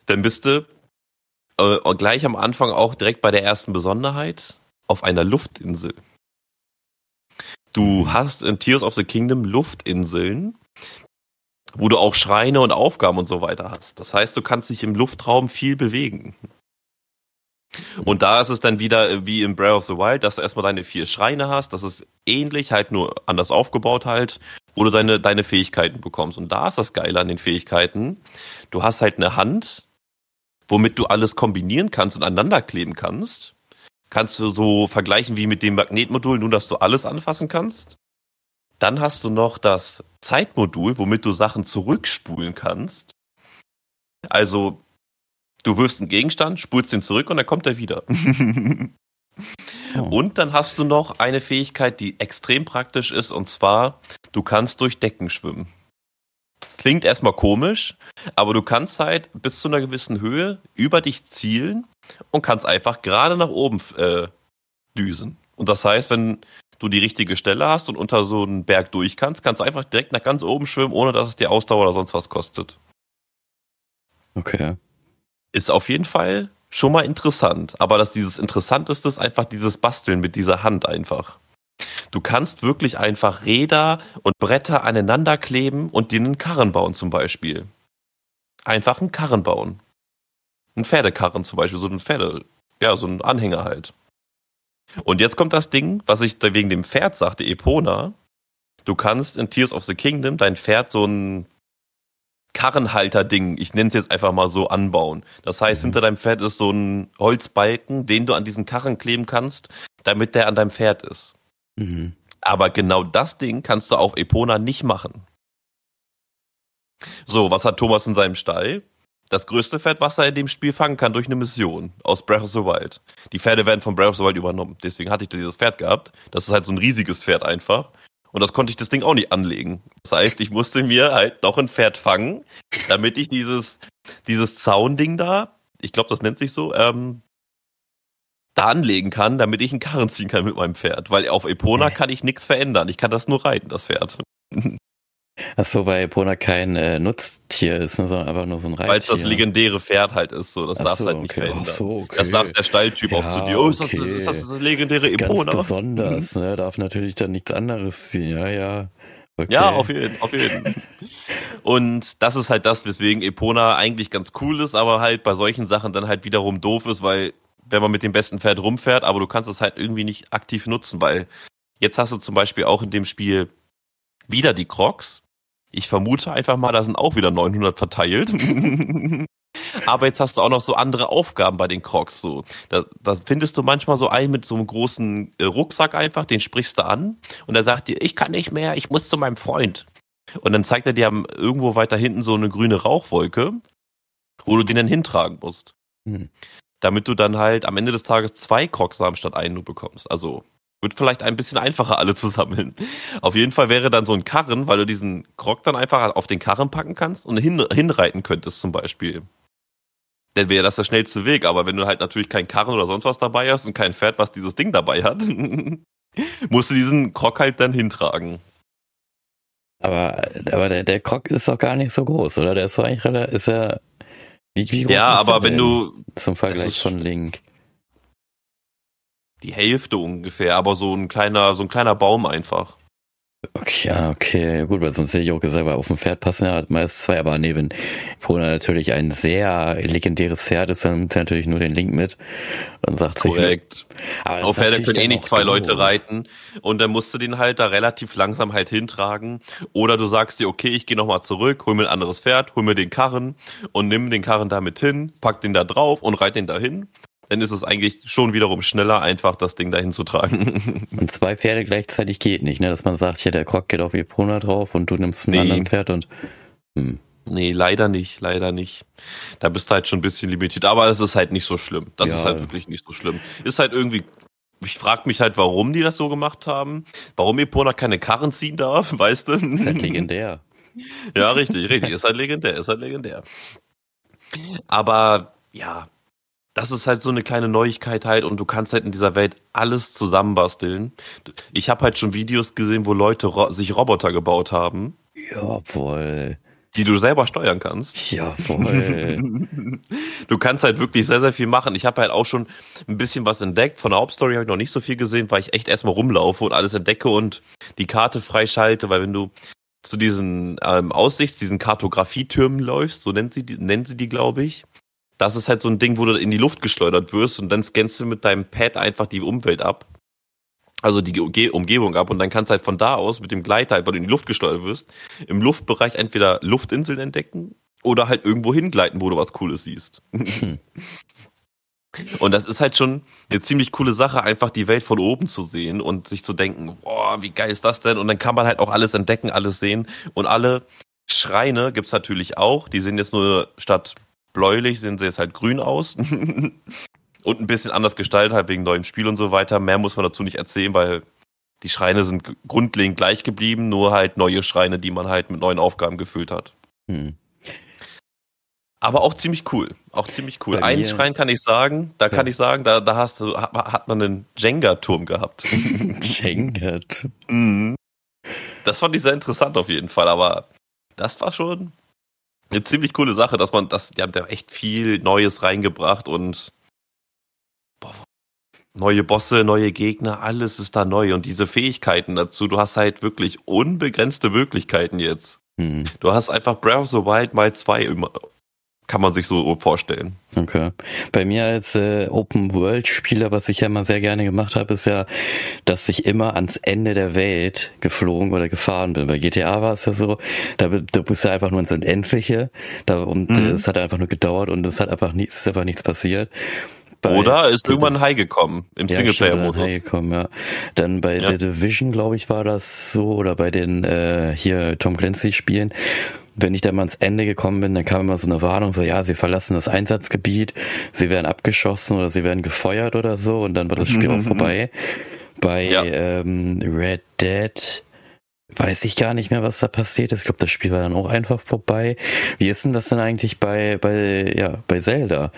Dann bist du äh, gleich am Anfang auch direkt bei der ersten Besonderheit auf einer Luftinsel. Du hast in Tears of the Kingdom Luftinseln, wo du auch Schreine und Aufgaben und so weiter hast. Das heißt, du kannst dich im Luftraum viel bewegen. Und da ist es dann wieder äh, wie in Breath of the Wild, dass du erstmal deine vier Schreine hast. Das ist ähnlich, halt nur anders aufgebaut halt, wo du deine, deine Fähigkeiten bekommst. Und da ist das Geile an den Fähigkeiten. Du hast halt eine Hand, womit du alles kombinieren kannst und aneinander kleben kannst kannst du so vergleichen wie mit dem Magnetmodul, nur dass du alles anfassen kannst. Dann hast du noch das Zeitmodul, womit du Sachen zurückspulen kannst. Also, du wirfst einen Gegenstand, spulst ihn zurück und dann kommt er wieder. oh. Und dann hast du noch eine Fähigkeit, die extrem praktisch ist, und zwar, du kannst durch Decken schwimmen. Klingt erstmal komisch, aber du kannst halt bis zu einer gewissen Höhe über dich zielen und kannst einfach gerade nach oben äh, düsen. Und das heißt, wenn du die richtige Stelle hast und unter so einen Berg durch kannst, kannst du einfach direkt nach ganz oben schwimmen, ohne dass es dir Ausdauer oder sonst was kostet. Okay. Ist auf jeden Fall schon mal interessant. Aber dass dieses Interessanteste ist einfach dieses Basteln mit dieser Hand einfach. Du kannst wirklich einfach Räder und Bretter aneinander kleben und dir einen Karren bauen zum Beispiel. Einfach einen Karren bauen. Ein Pferdekarren zum Beispiel, so ein Pferde, ja, so ein Anhänger halt. Und jetzt kommt das Ding, was ich wegen dem Pferd sagte, Epona. Du kannst in Tears of the Kingdom dein Pferd so ein Karrenhalter-Ding, ich nenne es jetzt einfach mal so, anbauen. Das heißt, mhm. hinter deinem Pferd ist so ein Holzbalken, den du an diesen Karren kleben kannst, damit der an deinem Pferd ist. Mhm. Aber genau das Ding kannst du auf Epona nicht machen. So, was hat Thomas in seinem Stall? Das größte Pferd, was er in dem Spiel fangen kann durch eine Mission aus Breath of the Wild. Die Pferde werden von Breath of the Wild übernommen. Deswegen hatte ich dieses Pferd gehabt. Das ist halt so ein riesiges Pferd einfach. Und das konnte ich das Ding auch nicht anlegen. Das heißt, ich musste mir halt noch ein Pferd fangen, damit ich dieses, dieses Zaunding da, ich glaube, das nennt sich so, ähm, da anlegen kann, damit ich einen Karren ziehen kann mit meinem Pferd. Weil auf Epona kann ich nichts verändern. Ich kann das nur reiten, das Pferd. Ach so, weil Epona kein äh, Nutztier ist, ne, sondern einfach nur so ein Reittier. Weil es das legendäre Pferd halt ist, so das Ach darfst so, halt nicht okay. verändern. Ach so, okay. Das sagt der Stalltyp ja, auch zu dir. Oh, ist das, okay. ist das das legendäre Epona? Ganz besonders, ne? Darf natürlich dann nichts anderes ziehen. Ja, ja. Okay. Ja, auf jeden, auf jeden. Und das ist halt das, weswegen Epona eigentlich ganz cool ist, aber halt bei solchen Sachen dann halt wiederum doof ist, weil wenn man mit dem besten Pferd rumfährt, aber du kannst es halt irgendwie nicht aktiv nutzen, weil jetzt hast du zum Beispiel auch in dem Spiel wieder die Crocs, Ich vermute einfach mal, da sind auch wieder 900 verteilt. Aber jetzt hast du auch noch so andere Aufgaben bei den Crocs. So, da, da findest du manchmal so einen mit so einem großen äh, Rucksack einfach, den sprichst du an und er sagt dir, ich kann nicht mehr, ich muss zu meinem Freund. Und dann zeigt er dir irgendwo weiter hinten so eine grüne Rauchwolke, wo du den dann hintragen musst. Hm. Damit du dann halt am Ende des Tages zwei Krogsamen statt einen nur bekommst. Also wird vielleicht ein bisschen einfacher, alle zu sammeln. Auf jeden Fall wäre dann so ein Karren, weil du diesen Krog dann einfach auf den Karren packen kannst und hin, hinreiten könntest zum Beispiel. Dann wäre das der schnellste Weg, aber wenn du halt natürlich keinen Karren oder sonst was dabei hast und kein Pferd, was dieses Ding dabei hat, musst du diesen Krog halt dann hintragen. Aber, aber der, der Krog ist doch gar nicht so groß, oder? Der ist so eigentlich relativ, ist er, wie, wie groß ja, ist aber wenn du, zum Vergleich von Link. Die Hälfte ungefähr, aber so ein kleiner, so ein kleiner Baum einfach. Okay, ja, okay, gut, weil sonst sehe ich auch gesagt, weil auf dem Pferd passen ja meist zwei, aber neben Pona natürlich ein sehr legendäres Pferd ist, dann nimmt er natürlich nur den Link mit und sagt Korrekt. sich. Aber auf Pferde können eh nicht zwei doof. Leute reiten und dann musst du den halt da relativ langsam halt hintragen oder du sagst dir, okay, ich gehe nochmal zurück, hol mir ein anderes Pferd, hol mir den Karren und nimm den Karren damit hin, pack den da drauf und reit den da hin dann ist es eigentlich schon wiederum schneller, einfach das Ding dahin zu tragen. Und zwei Pferde gleichzeitig geht nicht, ne? Dass man sagt, hier der Krog geht auf Epona drauf und du nimmst ein nee. anderes Pferd und. Hm. Nee, leider nicht, leider nicht. Da bist du halt schon ein bisschen limitiert, aber es ist halt nicht so schlimm. Das ja. ist halt wirklich nicht so schlimm. Ist halt irgendwie ich frage mich halt, warum die das so gemacht haben. Warum Epona keine Karren ziehen darf, weißt du? Ist halt legendär. ja, richtig, richtig. Ist halt legendär, ist halt legendär. Aber ja, das ist halt so eine kleine Neuigkeit halt und du kannst halt in dieser Welt alles zusammenbasteln. Ich habe halt schon Videos gesehen, wo Leute ro sich Roboter gebaut haben. Jawohl. Die du selber steuern kannst. Jawohl. du kannst halt wirklich sehr, sehr viel machen. Ich habe halt auch schon ein bisschen was entdeckt. Von der Hauptstory habe ich noch nicht so viel gesehen, weil ich echt erstmal rumlaufe und alles entdecke und die Karte freischalte, weil wenn du zu diesen ähm, Aussichts, diesen Kartografietürmen läufst, so nennt sie die, nennen sie die, glaube ich, das ist halt so ein Ding, wo du in die Luft geschleudert wirst und dann scannst du mit deinem Pad einfach die Umwelt ab. Also die Umgebung ab und dann kannst du halt von da aus mit dem Gleiter, weil du in die Luft gesteuert wirst, im Luftbereich entweder Luftinseln entdecken oder halt irgendwo hingleiten, wo du was Cooles siehst. Hm. Und das ist halt schon eine ziemlich coole Sache, einfach die Welt von oben zu sehen und sich zu denken, boah, wie geil ist das denn? Und dann kann man halt auch alles entdecken, alles sehen. Und alle Schreine gibt's natürlich auch. Die sind jetzt nur statt bläulich, sehen sie jetzt halt grün aus. und ein bisschen anders gestaltet, halt wegen neuem Spiel und so weiter. Mehr muss man dazu nicht erzählen, weil die Schreine sind grundlegend gleich geblieben, nur halt neue Schreine, die man halt mit neuen Aufgaben gefüllt hat. Hm. Aber auch ziemlich cool. Auch ziemlich cool. Bei Einen Schrein kann ich sagen, da ja. kann ich sagen, da, da hast du, hat, hat man einen Jenga-Turm gehabt. Jenga-Turm. Mhm. Das fand ich sehr interessant auf jeden Fall, aber das war schon, eine ziemlich coole Sache, dass man das, die haben da echt viel Neues reingebracht und boah, neue Bosse, neue Gegner, alles ist da neu und diese Fähigkeiten dazu, du hast halt wirklich unbegrenzte Möglichkeiten jetzt. Mhm. Du hast einfach Breath of the Wild mal zwei kann man sich so vorstellen. Okay. Bei mir als äh, Open-World-Spieler, was ich ja immer sehr gerne gemacht habe, ist ja, dass ich immer ans Ende der Welt geflogen oder gefahren bin. Bei GTA war es ja so, da, da bist du einfach nur ins Unendliche da, und mhm. es hat einfach nur gedauert und es hat einfach nichts, ist einfach nichts passiert. Bei Oder ist irgendwann ein High gekommen im ja, Singleplayer-Modus. High gekommen, ja. Dann bei ja. The Division, glaube ich, war das so, oder bei den äh, hier Tom Clancy-Spielen, wenn ich dann mal ans Ende gekommen bin, dann kam immer so eine Warnung, so ja, sie verlassen das Einsatzgebiet, sie werden abgeschossen oder sie werden gefeuert oder so und dann war das Spiel auch vorbei. Bei ja. ähm, Red Dead weiß ich gar nicht mehr, was da passiert ist. Ich glaube, das Spiel war dann auch einfach vorbei. Wie ist denn das denn eigentlich bei, bei, ja, bei Zelda?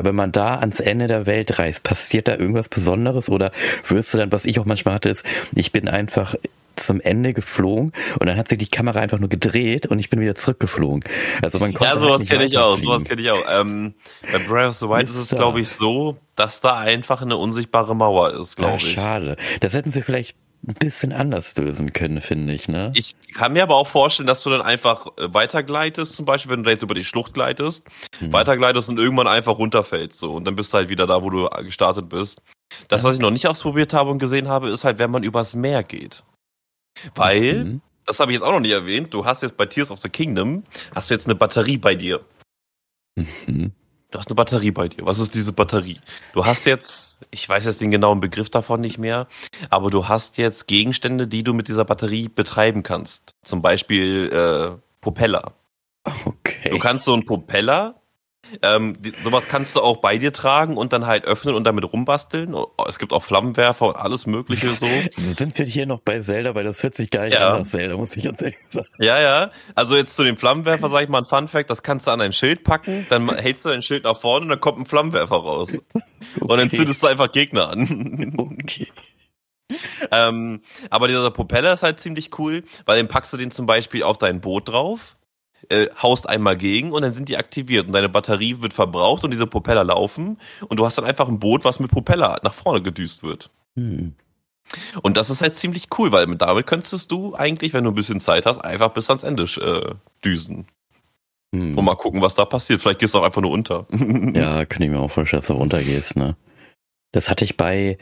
Wenn man da ans Ende der Welt reist, passiert da irgendwas Besonderes oder wirst du dann, was ich auch manchmal hatte, ist, ich bin einfach zum Ende geflogen und dann hat sich die Kamera einfach nur gedreht und ich bin wieder zurückgeflogen. Also man konnte Ja, sowas halt kenne ich auch, sowas kenne ich auch. Ähm, bei Breath of the Wild ist es, glaube ich, so, dass da einfach eine unsichtbare Mauer ist, glaube ja, ich. Schade. Das hätten sie vielleicht ein bisschen anders lösen können, finde ich, ne? Ich kann mir aber auch vorstellen, dass du dann einfach äh, weitergleitest, zum Beispiel, wenn du jetzt über die Schlucht gleitest, hm. weitergleitest und irgendwann einfach runterfällst, so. Und dann bist du halt wieder da, wo du gestartet bist. Das, was ich noch nicht ausprobiert habe und gesehen habe, ist halt, wenn man übers Meer geht. Weil mhm. das habe ich jetzt auch noch nicht erwähnt, du hast jetzt bei Tears of the Kingdom, hast du jetzt eine Batterie bei dir. Mhm. Du hast eine Batterie bei dir. Was ist diese Batterie? Du hast jetzt, ich weiß jetzt den genauen Begriff davon nicht mehr, aber du hast jetzt Gegenstände, die du mit dieser Batterie betreiben kannst. Zum Beispiel äh, Propeller. Okay. Du kannst so einen Propeller ähm, die, sowas kannst du auch bei dir tragen und dann halt öffnen und damit rumbasteln. Es gibt auch Flammenwerfer und alles Mögliche so. Sind wir hier noch bei Zelda, weil das hört sich gar nicht Ja. an nach Zelda, muss ich ganz ehrlich sagen. Ja, ja. Also jetzt zu dem Flammenwerfer sage ich mal ein Fun Fact, das kannst du an ein Schild packen, dann hältst du dein Schild nach vorne und dann kommt ein Flammenwerfer raus. Und dann Okay. zündest du einfach Gegner an. Okay. ähm, aber dieser Propeller ist halt ziemlich cool, weil dann packst du den zum Beispiel auf dein Boot drauf, äh, haust einmal gegen und dann sind die aktiviert und deine Batterie wird verbraucht und diese Propeller laufen und du hast dann einfach ein Boot, was mit Propeller nach vorne gedüst wird. Hm. Und das ist halt ziemlich cool, weil mit- damit könntest du eigentlich, wenn du ein bisschen Zeit hast, einfach bis ans Ende äh, düsen. Hm. Und mal gucken, was da passiert. Vielleicht gehst du auch einfach nur unter. Ja, kann ich mir auch vorstellen, dass du runtergehst, ne? Das hatte ich bei,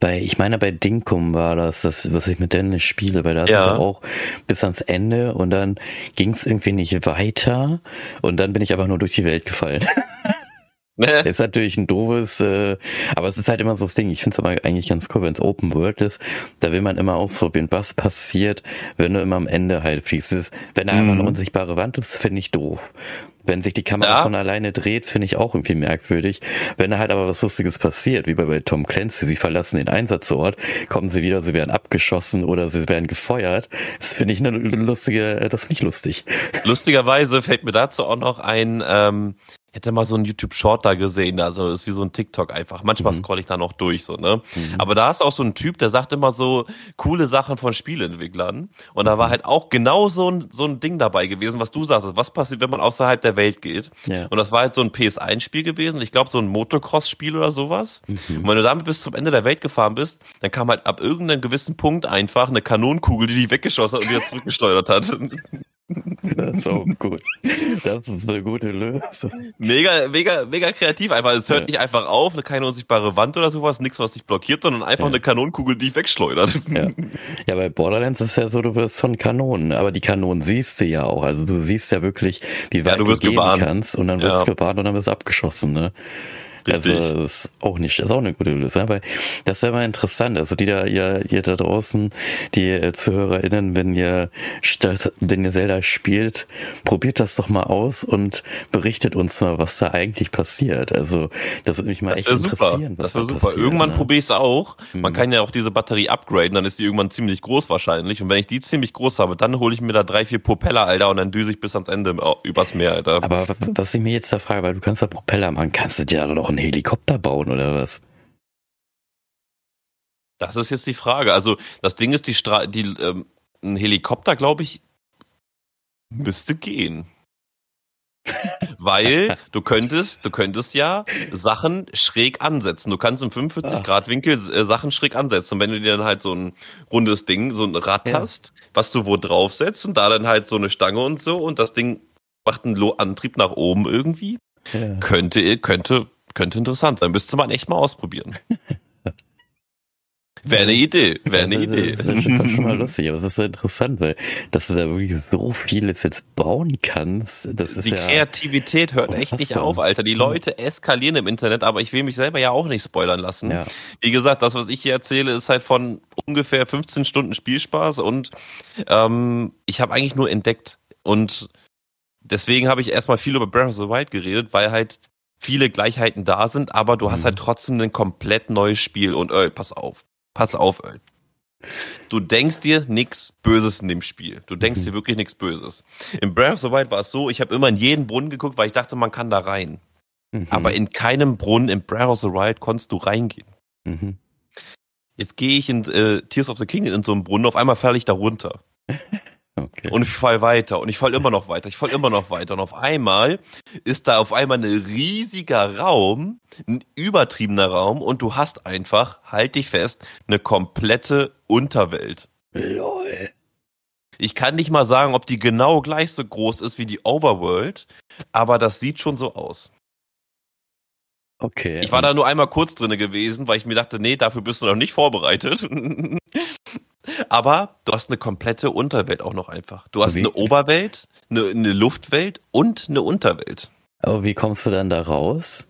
bei, ich meine, bei Dinkum war das, das, was ich mit Dennis spiele, weil da Ja. sind wir auch bis ans Ende und dann ging es irgendwie nicht weiter und dann bin ich einfach nur durch die Welt gefallen. Ne? ist natürlich ein doofes, äh, aber es ist halt immer so das Ding. Ich finde es aber eigentlich ganz cool, wenn es Open World ist. Da will man immer ausprobieren, was passiert, wenn du immer am Ende halt ist- Wenn da einfach Mhm. eine unsichtbare Wand ist, finde ich doof. Wenn sich die Kamera Ja. von alleine dreht, finde ich auch irgendwie merkwürdig. Wenn da halt aber was Lustiges passiert, wie bei, bei Tom Clancy, sie verlassen den Einsatzort, kommen sie wieder, sie werden abgeschossen oder sie werden gefeuert. Das finde ich eine lustige, das finde ich lustig. Lustigerweise fällt mir dazu auch noch ein, ähm, hätte mal so einen YouTube-Short da gesehen, also ist wie so ein TikTok einfach. Manchmal Mhm. scroll ich da noch durch, so, ne? Mhm. Aber da ist auch so ein Typ, der sagt immer so coole Sachen von Spieleentwicklern. Und da war Mhm. halt auch genau so ein, so ein Ding dabei gewesen, was du sagst. Was passiert, wenn man außerhalb der Welt geht? Ja. Und das war halt so ein PS1-Spiel gewesen. Ich glaube, so ein Motocross-Spiel oder sowas. Mhm. Und wenn du damit bis zum Ende der Welt gefahren bist, dann kam halt ab irgendeinem gewissen Punkt einfach eine Kanonenkugel, die dich weggeschossen hat und wieder zurückgesteuert hat. Das ist auch gut. Das ist eine gute Lösung. Mega, mega, mega kreativ einfach. Es hört Ja. nicht einfach auf, keine unsichtbare Wand oder sowas, nichts, was dich blockiert, sondern einfach Ja. eine Kanonenkugel, die dich wegschleudert. Ja. ja, bei Borderlands ist ja so, du wirst von Kanonen, aber die Kanonen siehst du ja auch. Also du siehst ja wirklich, wie weit du wirst gehen gewarnt. kannst und dann wirst Ja. du gewarnt und dann wirst du abgeschossen, ne? Richtig. Also das ist auch nicht, ist auch eine gute Lösung. Aber das ist ja immer interessant. Also die da, ihr, ihr da draußen, die äh, ZuhörerInnen, wenn ihr statt, wenn ihr Zelda spielt, probiert das doch mal aus und berichtet uns mal, was da eigentlich passiert. Also das würde mich mal Das echt interessieren, was Das wäre da super. passiert. Irgendwann ne? probiere ich es auch. Man Mhm. kann ja auch diese Batterie upgraden, dann ist die irgendwann ziemlich groß wahrscheinlich. Und wenn ich die ziemlich groß habe, dann hole ich mir da drei, vier Propeller, Alter, und dann düse ich bis ans Ende au- übers Meer, Alter. Aber was ich mir jetzt da frage, weil du kannst da Propeller machen, kannst du dir da noch einen Helikopter bauen oder was? Das ist jetzt die Frage. Also das Ding ist, die, Stra die ähm, ein Helikopter, glaube ich, müsste gehen. Weil du könntest, du könntest ja Sachen schräg ansetzen. Du kannst im 45 Ah. Grad Winkel äh, Sachen schräg ansetzen. Und wenn du dir dann halt so ein rundes Ding, so ein Rad Ja. hast, was du wo draufsetzt und da dann halt so eine Stange und so und das Ding macht einen Lo Antrieb nach oben irgendwie, Ja. könnte, könnte, könnte interessant sein. Müsste man echt mal ausprobieren. Wäre eine Idee, wäre eine Also, Idee. Das ist schon, schon mal lustig, aber das ist so interessant, weil dass du da wirklich so vieles jetzt bauen kannst. Das ist Die ja. Kreativität hört echt nicht auf, Alter. Die Leute eskalieren im Internet, aber ich will mich selber ja auch nicht spoilern lassen. Ja, Wie gesagt, das, was ich hier erzähle, ist halt von ungefähr 15 Stunden Spielspaß und ähm, ich habe eigentlich nur entdeckt. Und deswegen habe ich erstmal viel über Breath of the Wild geredet, weil halt viele Gleichheiten da sind, aber du hast Mhm. halt trotzdem ein komplett neues Spiel. Und Öl, pass auf. Pass auf, Öl. Du denkst dir nichts Böses in dem Spiel. Du denkst Mhm. dir wirklich nichts Böses. In Breath of the Wild war es so, ich habe immer in jeden Brunnen geguckt, weil ich dachte, man kann da rein. mhm. Aber in keinem Brunnen in Breath of the Wild konntest du reingehen. mhm. Jetzt gehe ich in äh, Tears of the Kingdom in so einen Brunnen, auf einmal falle ich da runter. Okay. Und ich fall weiter und ich fall immer noch weiter, ich fall immer noch weiter. Und auf einmal ist da auf einmal ein riesiger Raum, ein übertriebener Raum und du hast einfach, halt dich fest, eine komplette Unterwelt. Lol. Ich kann nicht mal sagen, ob die genau gleich so groß ist wie die Overworld, aber das sieht schon so aus. Okay. Ich war da nur einmal kurz drinne gewesen, weil ich mir dachte, nee, dafür bist du noch nicht vorbereitet. aber du hast eine komplette Unterwelt auch noch einfach. Du hast Wie? eine Oberwelt, eine, eine Luftwelt und eine Unterwelt. Aber wie kommst du dann da raus?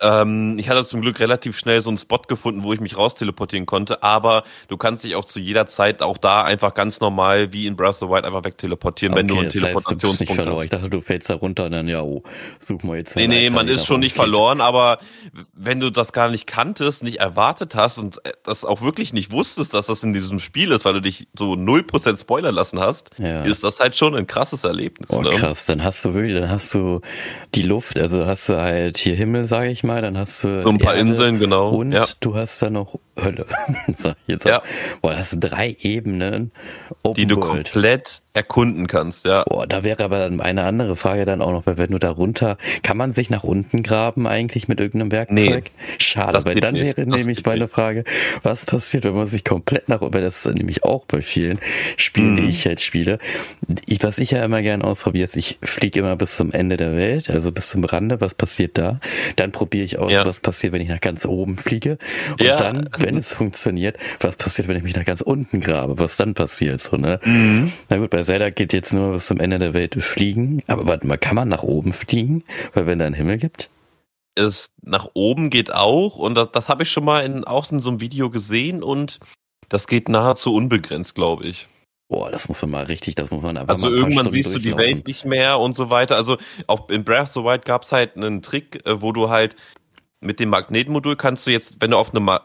Ähm, ich hatte zum Glück relativ schnell so einen Spot gefunden, wo ich mich raus teleportieren konnte, aber du kannst dich auch zu jeder Zeit auch da einfach ganz normal wie in Breath of the Wild einfach wegteleportieren, wenn du einen das heißt, du bist nicht Teleportationspunkt verloren. hast. Ich dachte, du fällst da runter und dann, ja, oh, such mal jetzt. Nee, nee, man ist schon nicht verloren, aber wenn du das gar nicht kanntest, nicht erwartet hast und das auch wirklich nicht wusstest, dass das in diesem Spiel ist, weil du dich so 0% spoilern lassen hast, Ja. ist das halt schon ein krasses Erlebnis. Oh, ne? krass, dann hast du wirklich, dann hast du die Luft, also hast du halt hier Himmel, sage ich mal, dann hast du So ein paar Erde Inseln, genau. und ja. du hast dann noch Hölle. Ich jetzt Ja. Boah, hast du drei Ebenen Open Die du World. komplett erkunden kannst, ja. Boah, da wäre aber eine andere Frage dann auch noch, weil wenn du da runter, kann man sich nach unten graben eigentlich mit irgendeinem Werkzeug? Schade, das weil dann nicht. wäre Das nämlich meine nicht. Frage, was passiert, wenn man sich komplett nach, weil das ist nämlich auch bei vielen Spielen, die Mhm. ich halt spiele. Ich, was ich ja immer gerne ausprobiere, ist, ich fliege immer bis zum Ende der Welt, also bis zum Rande, was passiert da? Dann probiere ich aus, Ja. was passiert, wenn ich nach ganz oben fliege. Und Ja. dann, wenn es funktioniert, was passiert, wenn ich mich nach ganz unten grabe, was dann passiert, so, ne? Mhm. Na gut, bei Zelda geht jetzt nur bis zum Ende der Welt fliegen. Aber warte mal, kann man nach oben fliegen? Weil wenn da einen Himmel gibt? Es nach oben geht auch und das, das habe ich schon mal in, auch in so einem Video gesehen und das geht nahezu unbegrenzt, glaube ich. Boah, das muss man mal richtig, das muss man einfach Also mal irgendwann Stunden siehst du die. Welt nicht mehr und so weiter. Also auch in Breath of the Wild gab es halt einen Trick, äh, wo du halt mit dem Magnetmodul kannst du jetzt, wenn du auf einem Ma-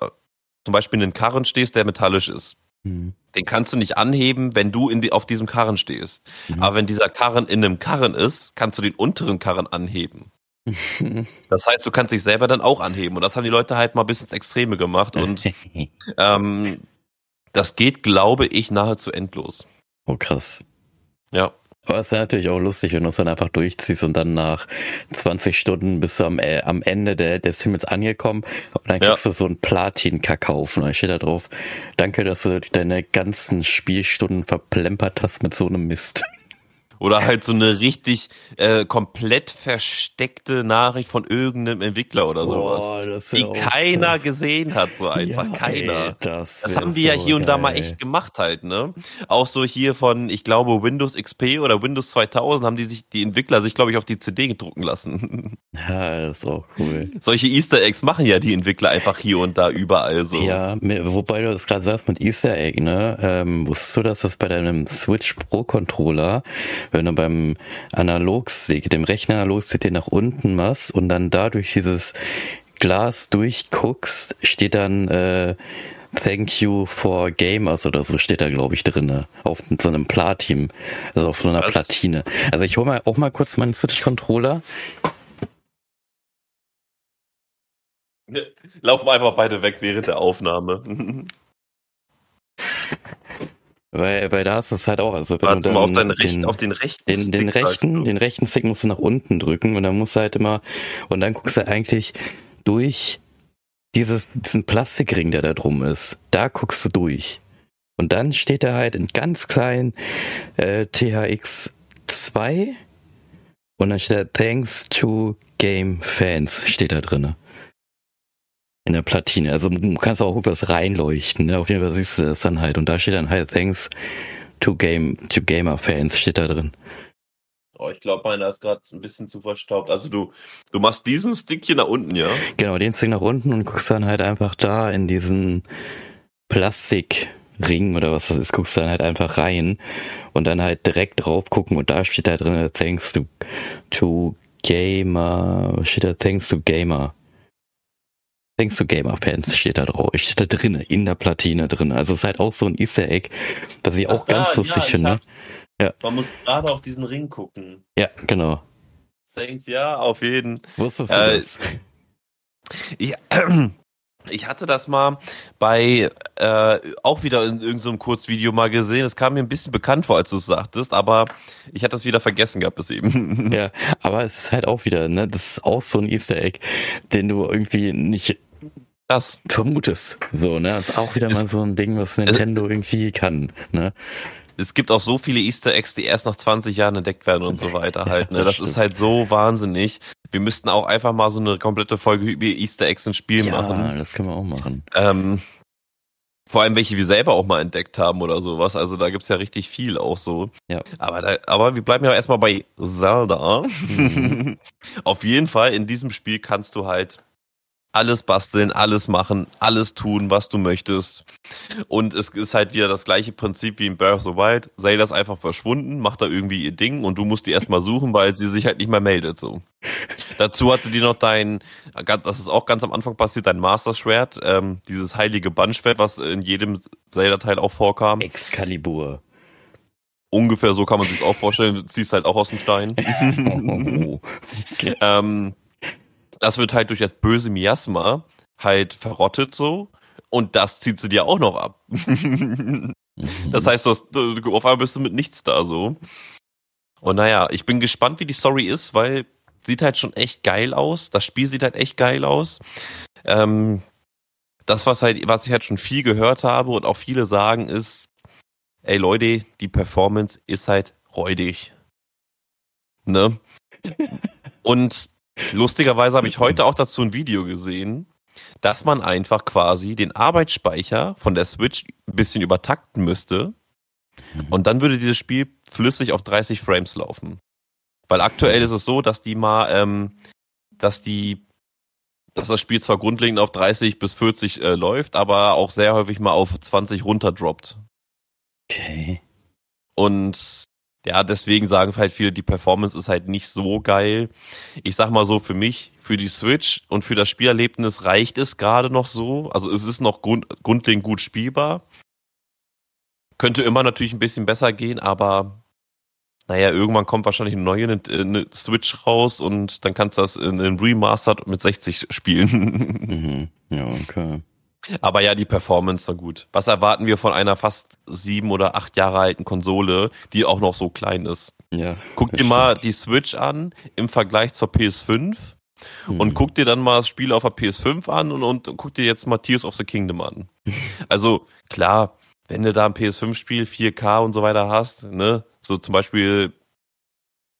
zum Beispiel einen Karren stehst, der metallisch ist, Hm. den kannst du nicht anheben, wenn du in die, auf diesem Karren stehst. Mhm. Aber wenn dieser Karren in einem Karren ist, kannst du den unteren Karren anheben. Das heißt, du kannst dich selber dann auch anheben. Und das haben die Leute halt mal bis ins Extreme gemacht. Und ähm, das geht, glaube ich, nahezu endlos. oh krass. Ja. Aber es ist ja natürlich auch lustig, wenn du es dann einfach durchziehst und dann nach 20 Stunden bist du am, äh, am Ende der, des Himmels angekommen und dann Ja. kriegst du so einen Platin-Kakao und dann steht da drauf, danke, dass du deine ganzen Spielstunden verplempert hast mit so einem Mist. Oder halt so eine richtig äh, komplett versteckte Nachricht von irgendeinem Entwickler oder sowas. Boah, das ist die ja keiner krass. gesehen hat, so einfach. Ja, keiner. ey, das Das haben die ja so hier und da mal geil. echt gemacht halt, ne? Auch so hier von, ich glaube, Windows XP oder Windows 2000 haben die sich, die Entwickler sich, glaube ich, auf die CD gedrucken lassen. Ja, das ist auch cool. Solche Easter Eggs machen ja die Entwickler einfach hier und da überall so. Ja, wobei du das gerade sagst mit Easter Egg, ne? Ähm, wusstest du, dass das bei deinem Switch Pro Controller, wenn du beim Analogstick, dem rechten Analogstick den nach unten machst und dann da durch dieses Glas durchguckst, steht dann äh, Thank you for Gamers oder so steht da, glaube ich, drinne Auf so einem Platin, also auf so einer Was? Platine. Also ich hole mal auch mal kurz meinen Switch-Controller. Laufen einfach beide weg während der Aufnahme. Weil, weil da ist es halt auch, also wenn Warte du mal auf, dann deinen rechten, den- auf den rechten Den, den Stick, rechten, den rechten Stick musst du nach unten drücken und dann musst du halt immer, und dann guckst du eigentlich durch dieses, diesen Plastikring, der da drum ist. Da guckst du durch. Und dann steht da halt in ganz klein äh, THX 2 und dann steht da Thanks to Game Fans steht da drinne. In der Platine. Also du kannst auch was reinleuchten, ne? Auf jeden Fall siehst du das dann halt. Und da steht dann halt Thanks to Game, to Gamer Fans steht da drin. Oh, ich glaube, meiner ist gerade ein bisschen zu verstaubt. Also du, du machst diesen Stick hier nach unten, ja? Genau, den Stick nach unten und guckst dann halt einfach da in diesen Plastikring oder was das ist, guckst dann halt einfach rein und dann halt direkt drauf gucken und da steht da drin, thanks to, to Gamer, steht da, thanks to Gamer. Thanks to Gamer Fans steht da drauf, steht da drinne, in der Platine drin. Also es ist halt auch so ein Easter Egg, was ich auch Ach, ganz ja, lustig ja, finde. hab- Man muss gerade auf diesen Ring gucken. Ja, genau. Thanks, ja, auf jeden. Wusstest du Äh, das? Ich, ich hatte das mal bei, äh, auch wieder in irgendeinem so Kurzvideo mal gesehen. Es kam mir ein bisschen bekannt vor, als du es sagtest, aber ich hatte es wieder vergessen gehabt bis eben. Ja, aber es ist halt auch wieder, ne, das ist auch so ein Easter Egg, den du irgendwie nicht Das. vermutest. So, ne, das ist auch wieder Es- mal so ein Ding, was Nintendo irgendwie kann, ne. Es gibt auch so viele Easter Eggs, die erst nach 20 Jahren entdeckt werden und so weiter halt. Ja, Ne? das Das ist halt so wahnsinnig. Wir müssten auch einfach mal so eine komplette Folge über Easter Eggs im Spiel Ja, machen. das können wir auch machen. Ähm, Vor allem welche wir selber auch mal entdeckt haben oder sowas. Also da gibt's ja richtig viel auch so. Ja. Aber, da, aber wir bleiben ja erstmal bei Zelda. Mhm. Auf jeden Fall, in diesem Spiel kannst du halt alles basteln, alles machen, alles tun, was du möchtest. Und es ist halt wieder das gleiche Prinzip wie in Breath of the Wild. Zelda ist einfach verschwunden, macht da irgendwie ihr Ding und du musst die erstmal suchen, weil sie sich halt nicht mehr meldet, so. Dazu hat sie dir noch dein, das ist auch ganz am Anfang passiert, dein Master-Schwert, ähm, dieses heilige Bannschwert, was in jedem Zelda-Teil auch vorkam. Excalibur. Ungefähr so kann man sich auch vorstellen. Du ziehst halt auch aus dem Stein. Oh. Okay. ähm, das wird halt durch das böse Miasma halt verrottet so. Und das zieht sie dir auch noch ab. das heißt, du hast, du, auf einmal bist du mit nichts da so. Und naja, ich bin gespannt, wie die Story ist, weil sieht halt schon echt geil aus. Das Spiel sieht halt echt geil aus. Ähm, das, was halt, was ich halt schon viel gehört habe und auch viele sagen, ist, ey Leute, die Performance ist halt räudig. Ne? Und lustigerweise habe ich heute auch dazu ein Video gesehen, dass man einfach quasi den Arbeitsspeicher von der Switch ein bisschen übertakten müsste. Und dann würde dieses Spiel flüssig auf 30 Frames laufen. Weil aktuell ist es so, dass die mal, ähm, dass die, dass das Spiel zwar grundlegend auf 30 bis 40 äh, läuft, aber auch sehr häufig mal auf 20 runterdroppt. Okay. Und ja, deswegen sagen halt viele, die Performance ist halt nicht so geil. Ich sag mal so, für mich, für die Switch und für das Spielerlebnis reicht es gerade noch so. Also es ist noch grund, grundlegend gut spielbar. Könnte immer natürlich ein bisschen besser gehen, aber naja, irgendwann kommt wahrscheinlich eine neue eine Switch raus und dann kannst du das in, in Remastered mit 60 spielen. Mhm. Ja, okay. Aber ja, die Performance, na gut. Was erwarten wir von einer fast sieben oder acht Jahre alten Konsole, die auch noch so klein ist? Ja. Guck dir mal die Switch an im Vergleich zur PS5 Mhm. und guck dir dann mal das Spiel auf der PS5 an und, und guck dir jetzt mal Tears of the Kingdom an. Also klar, wenn du da ein PS5-Spiel 4K und so weiter hast, ne, so zum Beispiel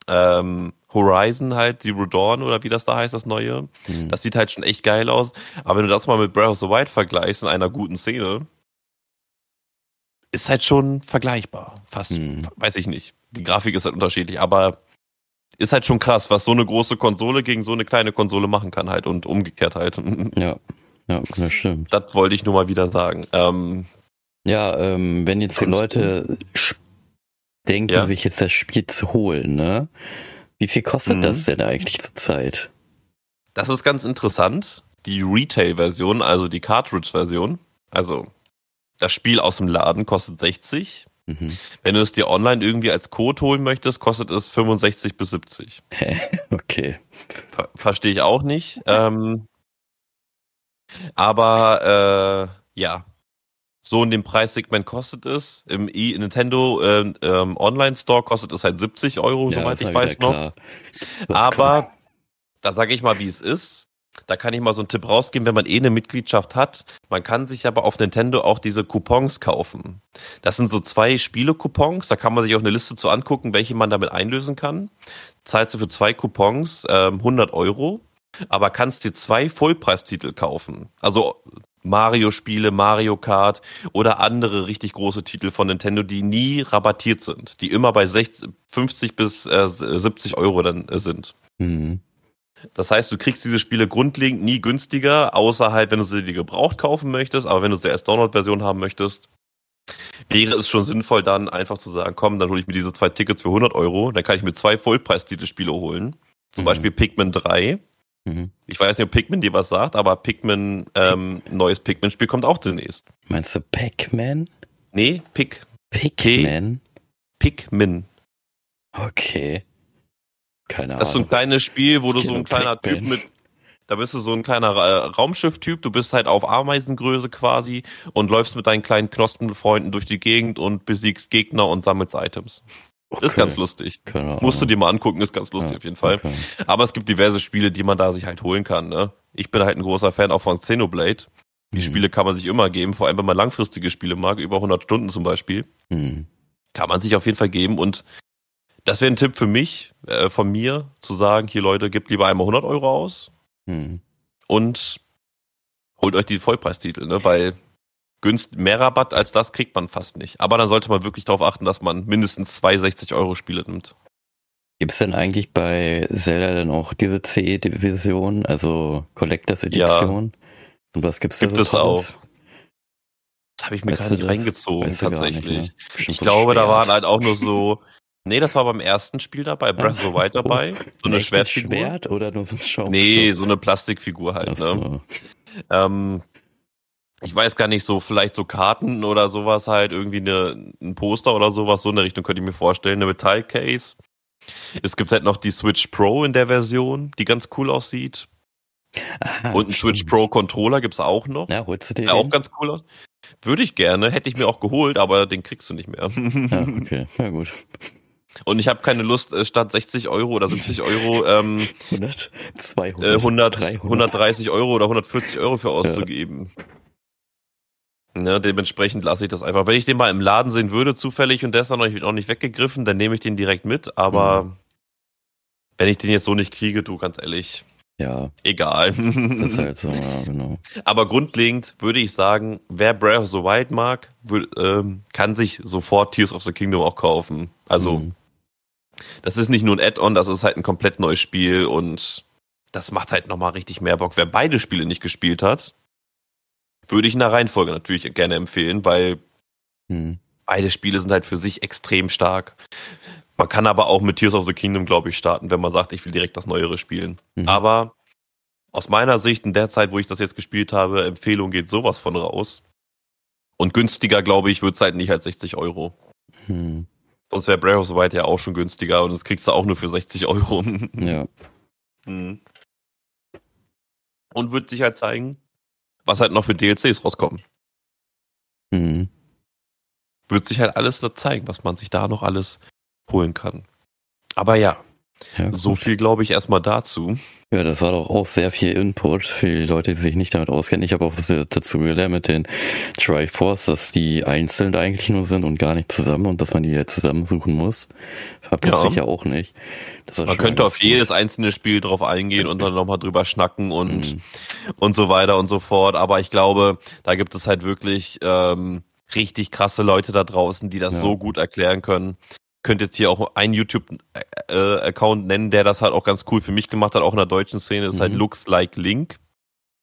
ähm, Horizon halt, Zero Dawn oder wie das da heißt, das neue, Mhm. das sieht halt schon echt geil aus. Aber wenn du das mal mit Breath of the Wild vergleichst in einer guten Szene, ist halt schon vergleichbar. Fast, Mhm. weiß ich nicht. Die Grafik ist halt unterschiedlich, aber ist halt schon krass, was so eine große Konsole gegen so eine kleine Konsole machen kann halt und umgekehrt halt. Ja. Ja, das stimmt. Das wollte ich nur mal wieder sagen. Ähm, Ja, ähm, wenn jetzt die Leute denken, Ja. sich jetzt das Spiel zu holen, ne? Wie viel kostet Mhm. das denn eigentlich zurzeit? das ist ganz interessant. Die Retail-Version, also die Cartridge-Version, also das Spiel aus dem Laden kostet 60. Mhm. Wenn du es dir online irgendwie als Code holen möchtest, kostet es 65 bis 70. Okay. Ver Verstehe ich auch nicht. Ähm, aber äh, ja, so in dem Preissegment kostet es. Im e Nintendo äh, ähm, Online Store kostet es halt 70 Euro, Ja, soweit ich weiß noch. Aber da sage ich mal, wie es ist. Da kann ich mal so einen Tipp rausgeben, wenn man eh eine Mitgliedschaft hat. Man kann sich aber auf Nintendo auch diese Coupons kaufen. Das sind so zwei Spiele-Coupons. Da kann man sich auch eine Liste zu angucken, welche man damit einlösen kann. Zahlst du für zwei Coupons ähm, 100 Euro, aber kannst dir zwei Vollpreistitel kaufen. Also Mario-Spiele, Mario Kart oder andere richtig große Titel von Nintendo, die nie rabattiert sind, die immer bei 60, 50 bis äh, 70 Euro dann äh, sind. Mhm. Das heißt, du kriegst diese Spiele grundlegend nie günstiger, außer halt, wenn du sie dir gebraucht kaufen möchtest. Aber wenn du sie als Download-Version haben möchtest, wäre es schon sinnvoll, dann einfach zu sagen, komm, dann hole ich mir diese zwei Tickets für 100 Euro. Dann kann ich mir zwei Vollpreis-Titelspiele holen. Zum Mhm. Beispiel Pikmin 3. Mhm. Ich weiß nicht, ob Pikmin dir was sagt, aber Pikmin, ähm, neues Pikmin-Spiel kommt auch demnächst. Meinst du Pac-Man? Nee, Pik, Pikmin? Pikmin. Okay. Keine Das ist so ein Ahnung. kleines Spiel, wo Ich du so ein kleiner. Typ mit, da bist du so ein kleiner äh, Raumschiff-Typ, du bist halt auf Ameisengröße quasi und läufst mit deinen kleinen Knospenfreunden durch die Gegend und besiegst Gegner und sammelst Items. Okay. Ist ganz lustig. Keine. Musst du dir mal angucken, ist ganz lustig Ja, auf jeden Fall. okay. Aber es gibt diverse Spiele, die man da sich halt holen kann. Ne? Ich bin halt ein großer Fan auch von Xenoblade. Die Mhm. Spiele kann man sich immer geben, vor allem wenn man langfristige Spiele mag, über 100 Stunden zum Beispiel Mhm. kann man sich auf jeden Fall geben und das wäre ein Tipp für mich, äh, von mir, zu sagen, hier Leute, gebt lieber einmal 100 Euro aus Mhm. und holt euch die Vollpreistitel, ne? weil günst mehr Rabatt als das kriegt man fast nicht. Aber dann sollte man wirklich darauf achten, dass man mindestens zwei 60-Euro-Spiele nimmt. Gibt es denn eigentlich bei Zelda dann auch diese CE-Division, also Collectors Edition? Ja. Und was gibt's da Gibt so es auch. Das habe ich mir weißt gar nicht reingezogen, tatsächlich. Nicht, ne? Ich glaube, da waren halt auch nur so. Nee, das war beim ersten Spiel dabei, Breath of the Wild dabei. So eine Schwertfigur. Schwert oder nur so ein Schaumstoff? Nee, so eine Plastikfigur halt, ne? So. Ähm, ich weiß gar nicht, so vielleicht so Karten oder sowas halt, irgendwie eine, ein Poster oder sowas, so in der Richtung könnte ich mir vorstellen, eine Metallcase. Es gibt halt noch die Switch Pro in der Version, die ganz cool aussieht. Aha, und ein Switch Pro Controller gibt's auch noch. Ja, holst du den? Der auch ganz cool aus. Würde ich gerne, hätte ich mir auch geholt, aber den kriegst du nicht mehr. Ja, okay, na gut. Und ich habe keine Lust, äh, statt 60 Euro oder 70 Euro ähm, 100, 200, äh, 100 130 Euro oder 140 Euro für auszugeben. Ja. Ne, dementsprechend lasse ich das einfach. Wenn ich den mal im Laden sehen würde, zufällig, und der ist dann noch nicht, noch nicht weggegriffen, dann nehme ich den direkt mit. Aber mhm. wenn ich den jetzt so nicht kriege, du, ganz ehrlich, ja. Egal. Das ist halt so, ja, genau. Aber grundlegend würde ich sagen, wer Breath of the Wild mag, will, ähm, kann sich sofort Tears of the Kingdom auch kaufen. Also, mhm. das ist nicht nur ein Add-on, das ist halt ein komplett neues Spiel und das macht halt nochmal richtig mehr Bock. Wer beide Spiele nicht gespielt hat, würde ich in der Reihenfolge natürlich gerne empfehlen, weil mhm. beide Spiele sind halt für sich extrem stark. Man kann aber auch mit Tears of the Kingdom, glaube ich, starten, wenn man sagt, ich will direkt das Neuere spielen. Mhm. Aber aus meiner Sicht, in der Zeit, wo ich das jetzt gespielt habe, Empfehlung geht sowas von raus. Und günstiger, glaube ich, wird es halt nicht als 60 Euro. Mhm. Sonst wäre Breath of the Wild ja auch schon günstiger und das kriegst du auch nur für 60 Euro. ja. Mhm. Und wird sich halt zeigen, was halt noch für DLCs rauskommen. Mhm. Wird sich halt alles da zeigen, was man sich da noch alles holen kann. Aber ja, ja so viel glaube ich erstmal dazu. Ja, das war doch auch sehr viel Input für die Leute, die sich nicht damit auskennen. Ich habe auch was dazu gelernt mit den Triforce, dass die einzeln eigentlich nur sind und gar nicht zusammen und dass man die jetzt zusammensuchen muss. Das ja. sicher auch nicht. man könnte auf jedes einzelne Spiel drauf eingehen und dann nochmal drüber schnacken und, mhm. und so weiter und so fort. Aber ich glaube, da gibt es halt wirklich ähm, richtig krasse Leute da draußen, die das ja. so gut erklären können könnte jetzt hier auch einen YouTube-Account äh, nennen, der das halt auch ganz cool für mich gemacht hat, auch in der deutschen Szene. Das ist halt mhm. halt Looks Like Link.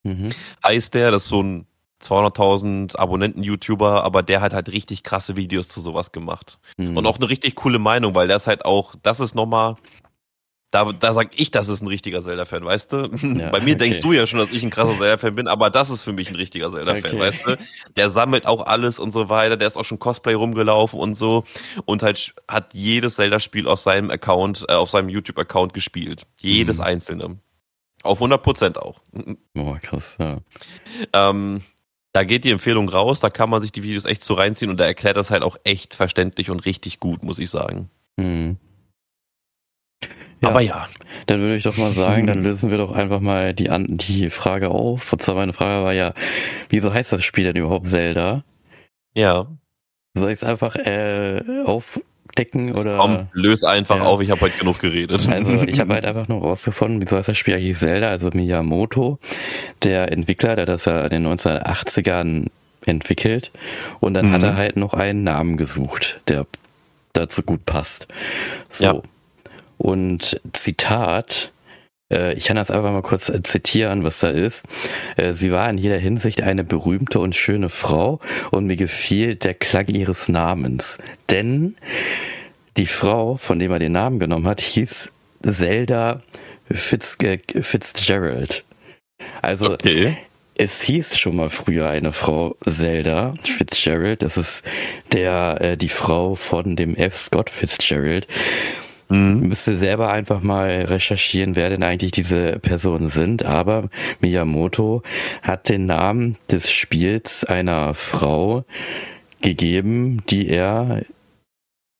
Mhm. Heißt der, das ist so ein 200.000 Abonnenten-YouTuber, aber der hat halt richtig krasse Videos zu sowas gemacht. Mhm. Und auch eine richtig coole Meinung, weil der ist halt auch, das ist nochmal da, da sag ich, das ist ein richtiger Zelda-Fan, weißt du? Ja, Bei mir okay. denkst du ja schon, dass ich ein krasser Zelda-Fan bin, aber das ist für mich ein richtiger Zelda-Fan, okay. weißt du? Der sammelt auch alles und so weiter, der ist auch schon Cosplay rumgelaufen und so und halt hat jedes Zelda-Spiel auf seinem Account, äh, auf seinem YouTube-Account gespielt. Jedes mhm. einzelne. Auf 100 Prozent auch. Oh, krass, ja. Ähm, da geht die Empfehlung raus, da kann man sich die Videos echt so reinziehen und da erklärt das halt auch echt verständlich und richtig gut, muss ich sagen. Mhm. Ja, Aber ja. Dann würde ich doch mal sagen, dann lösen wir doch einfach mal die, An die Frage auf. Und zwar meine Frage war ja, wieso heißt das Spiel denn überhaupt Zelda? Ja. Soll ich es einfach äh, aufdecken oder? Komm, löse einfach ja. auf, ich habe heute genug geredet. Also ich habe halt einfach nur rausgefunden, wieso heißt das Spiel eigentlich Zelda? Also Miyamoto, der Entwickler, der das ja in den 1980ern entwickelt. Und dann mhm. hat er halt noch einen Namen gesucht, der dazu gut passt. So. Ja. Und Zitat, äh, ich kann das einfach mal kurz äh, zitieren, was da ist. Äh, sie war in jeder Hinsicht eine berühmte und schöne Frau und mir gefiel der Klang ihres Namens. Denn die Frau, von dem er den Namen genommen hat, hieß Zelda Fitz, Fitzgerald. Also okay. es hieß schon mal früher eine Frau Zelda Fitzgerald. Das ist der die Frau von dem F. Scott Fitzgerald. Mhm. Müsste selber einfach mal recherchieren, wer denn eigentlich diese Personen sind. Aber Miyamoto hat den Namen des Spiels einer Frau gegeben, die er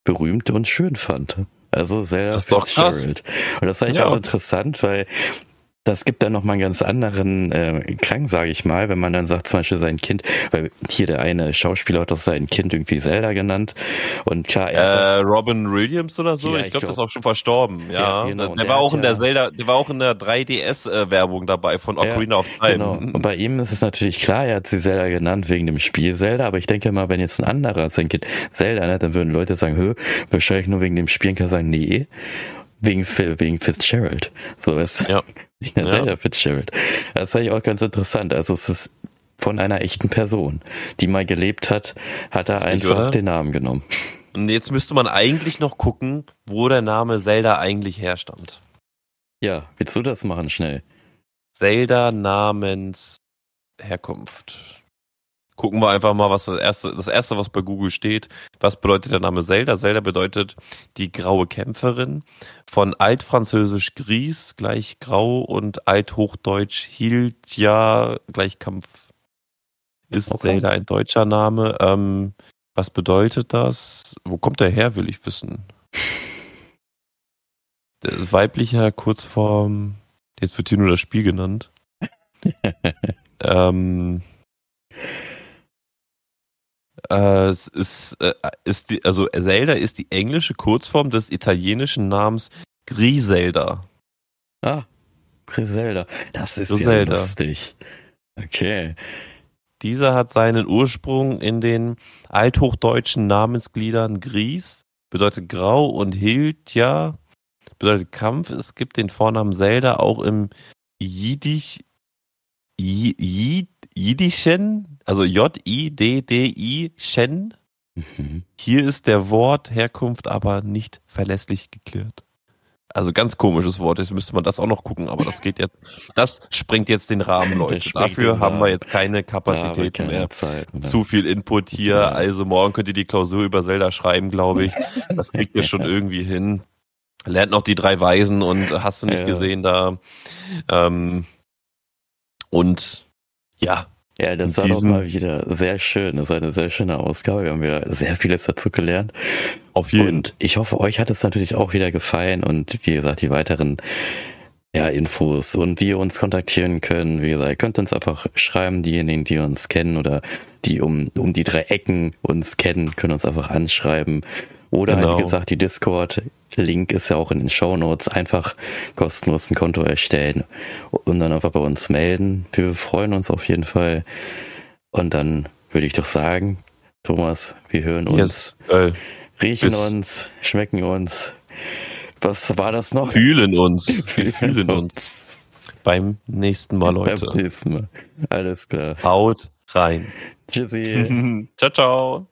berühmt und schön fand. Also sehr Fitzgerald. Und das ist eigentlich ja. ganz interessant, weil das gibt dann nochmal einen ganz anderen äh, Klang, sage ich mal, wenn man dann sagt, zum Beispiel sein Kind, weil hier der eine Schauspieler hat doch sein Kind irgendwie Zelda genannt. Und klar, er äh, Robin Williams oder so, ja, ich glaube, glaub, das ist auch schon verstorben. Ja, ja genau. der, der war auch in der Zelda, der war auch in der 3DS-Werbung dabei von Ocarina ja, of Time. Genau. Und bei ihm ist es natürlich klar, er hat sie Zelda genannt wegen dem Spiel Zelda, aber ich denke mal, wenn jetzt ein anderer sein Kind Zelda nennt, dann würden Leute sagen, hö, wahrscheinlich nur wegen dem Spielen kann sagen, nee wegen wegen Fitzgerald. So ist ja. ja. Zelda Fitzgerald. Das ist eigentlich auch ganz interessant. Also es ist von einer echten Person, die mal gelebt hat, hat er einfach den Namen genommen. Und jetzt müsste man eigentlich noch gucken, wo der Name Zelda eigentlich herstammt. Ja, willst du das machen schnell? Zelda namens Herkunft. Gucken wir einfach mal, was das erste, das erste, was bei Google steht. Was bedeutet der Name Zelda? Zelda bedeutet die graue Kämpferin. Von altfranzösisch Gris gleich grau und althochdeutsch hielt ja gleich Kampf. Ist okay. Zelda ein deutscher Name? Ähm, was bedeutet das? Wo kommt der her, will ich wissen. Weiblicher Kurzform, jetzt wird hier nur das Spiel genannt. ähm, äh, es ist, äh, ist die, also Zelda ist die englische Kurzform des italienischen Namens Griselda. Ah, Griselda. Das ist Griselda. ja lustig. Okay. Dieser hat seinen Ursprung in den althochdeutschen Namensgliedern Gries, bedeutet grau und Hildja, bedeutet Kampf. Es gibt den Vornamen Zelda auch im Jiddisch, Jiddischen, also J-I-D-D-I, Shen. Mhm. Hier ist der Wortherkunft aber nicht verlässlich geklärt. Also ganz komisches Wort, jetzt müsste man das auch noch gucken, aber das geht jetzt, das sprengt jetzt den Rahmen, Leute. Dafür haben wir jetzt keine Kapazität keine mehr. Zeit, ne? Zu viel Input hier, ja. also morgen könnt ihr die Klausur über Zelda schreiben, glaube ich. Das kriegt ihr schon irgendwie hin. Lernt noch die drei Weisen und hast du nicht ja. gesehen da. Ähm, und ja. Ja, das war doch mal wieder sehr schön. Das war eine sehr schöne Ausgabe. Wir haben wieder sehr vieles dazu gelernt. Auf jeden. Und ich hoffe, euch hat es natürlich auch wieder gefallen und wie gesagt, die weiteren ja, Infos und wie ihr uns kontaktieren können. Wie gesagt, ihr könnt uns einfach schreiben, diejenigen, die uns kennen oder die um, um die drei Ecken uns kennen, können uns einfach anschreiben. Oder genau. wie gesagt, die Discord-Link ist ja auch in den Show Notes. Einfach kostenlos ein Konto erstellen und dann einfach bei uns melden. Wir freuen uns auf jeden Fall. Und dann würde ich doch sagen, Thomas, wir hören uns, yes. riechen Bis. uns, schmecken uns. Was war das noch? Fühlen uns. Wir fühlen uns. Beim nächsten Mal, Leute. Beim nächsten Mal. Alles klar. Haut rein. Tschüssi. ciao, ciao.